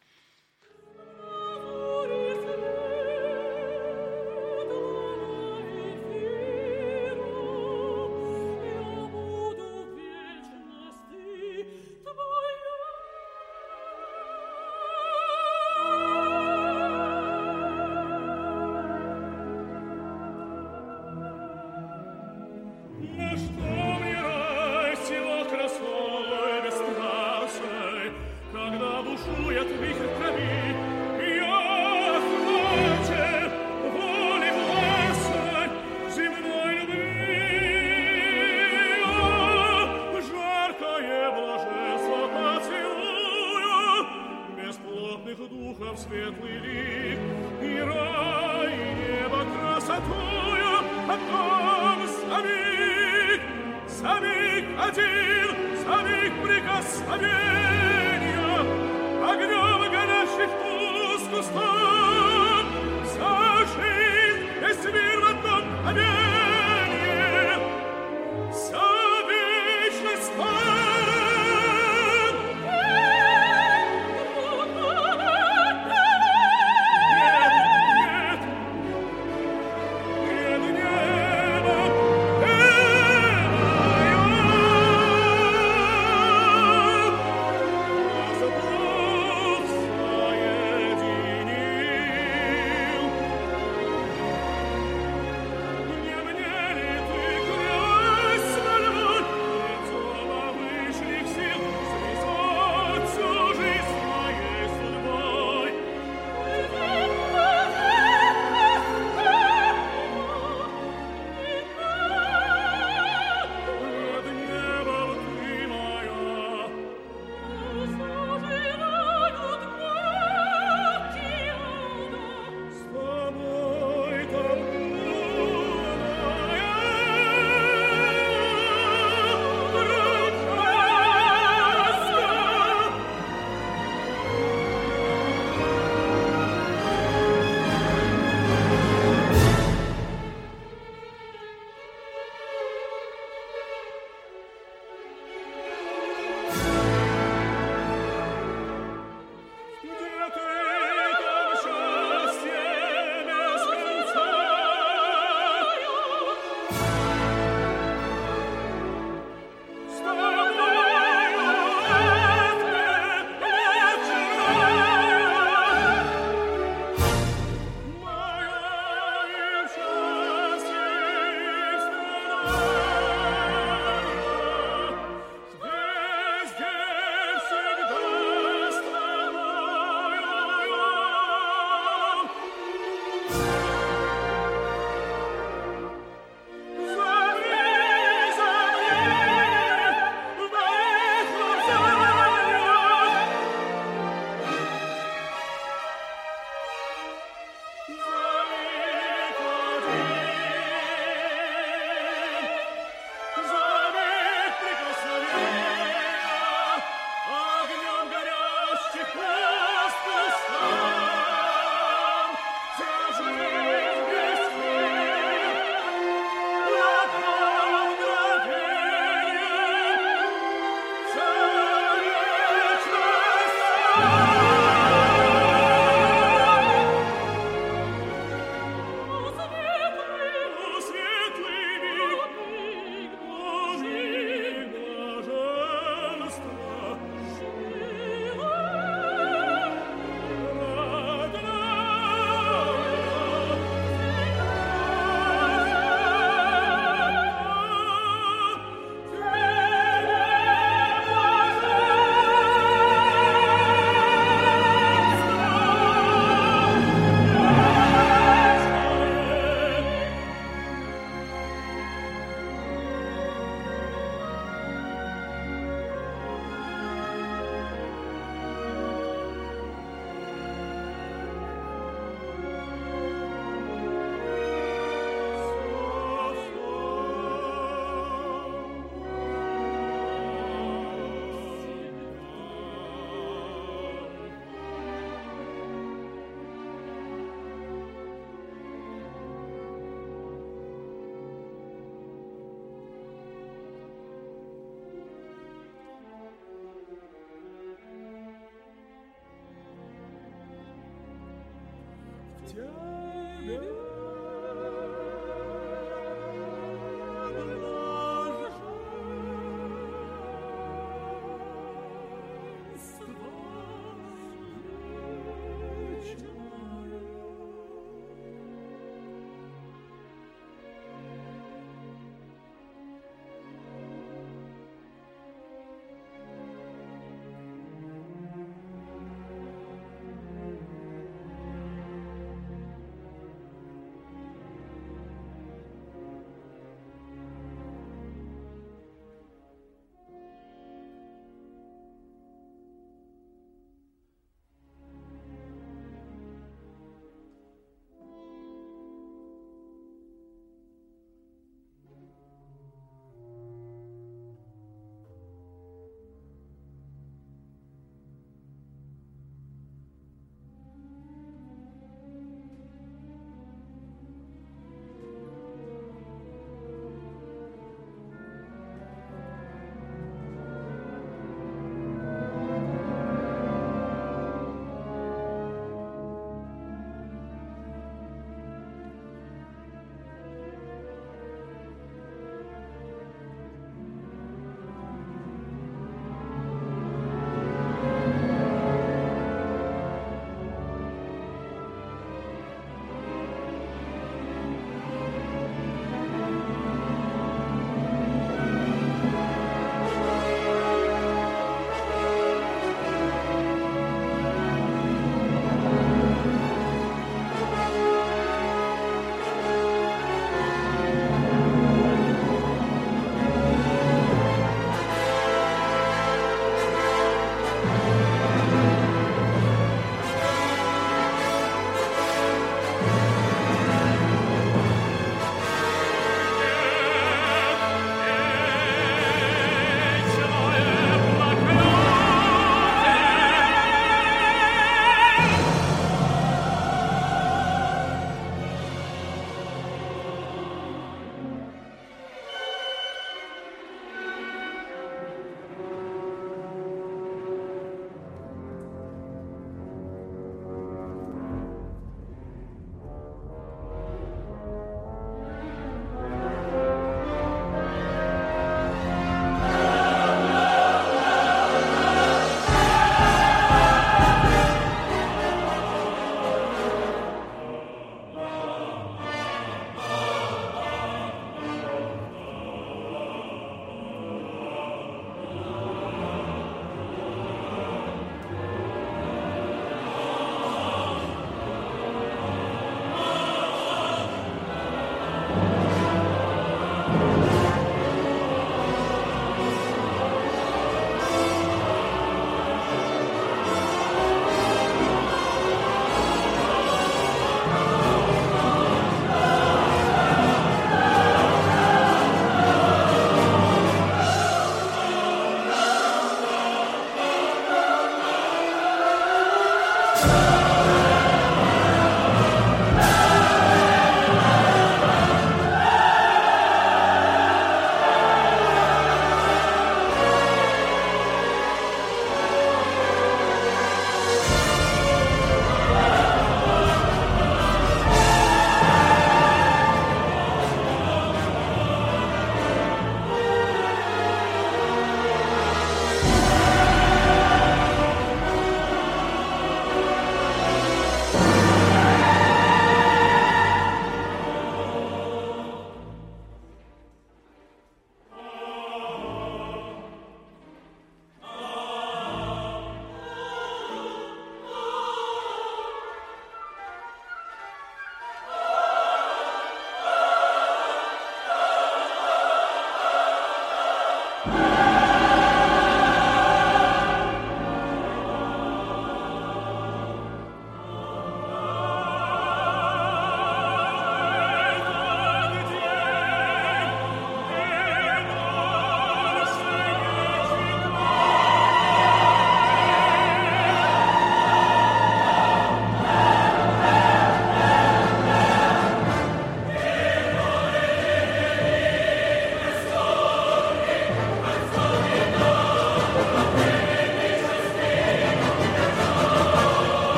eternity.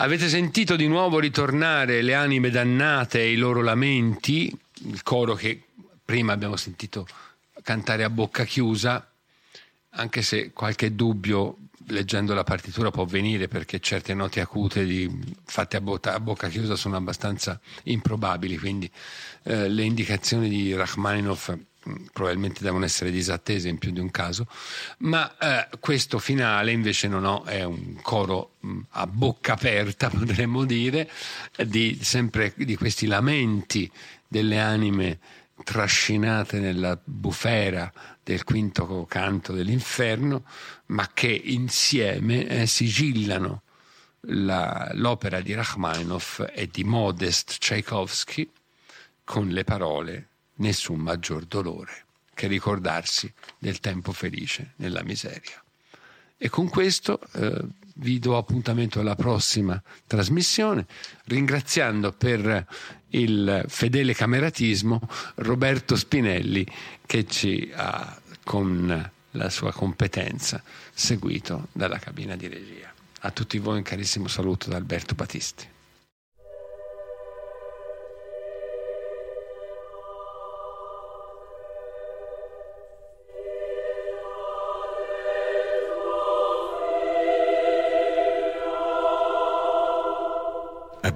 Avete sentito di nuovo ritornare le anime dannate e i loro lamenti, il coro che prima abbiamo sentito cantare a bocca chiusa, anche se qualche dubbio leggendo la partitura può venire perché certe note acute di, fatte a, bocca, a bocca chiusa sono abbastanza improbabili, quindi eh, le indicazioni di Rachmaninoff probabilmente devono essere disattese in più di un caso, ma eh, questo finale invece non ho, è un coro mh, mm, a bocca aperta, potremmo dire, di, sempre di questi lamenti delle anime trascinate nella bufera del quinto canto dell'inferno, ma che insieme eh, sigillano la, l'opera di Rachmaninoff e di Modest Tchaikovsky con le parole Nessun maggior dolore che ricordarsi del tempo felice nella miseria. E con questo eh, vi do appuntamento alla prossima trasmissione, ringraziando per il fedele cameratismo Roberto Spinelli che ci ha con la sua competenza seguito dalla cabina di regia. A tutti voi un carissimo saluto da Alberto Battisti.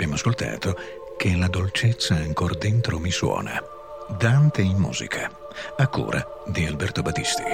Abbiamo ascoltato che la dolcezza ancora dentro mi suona. Dante in musica, a cura di Alberto Battisti.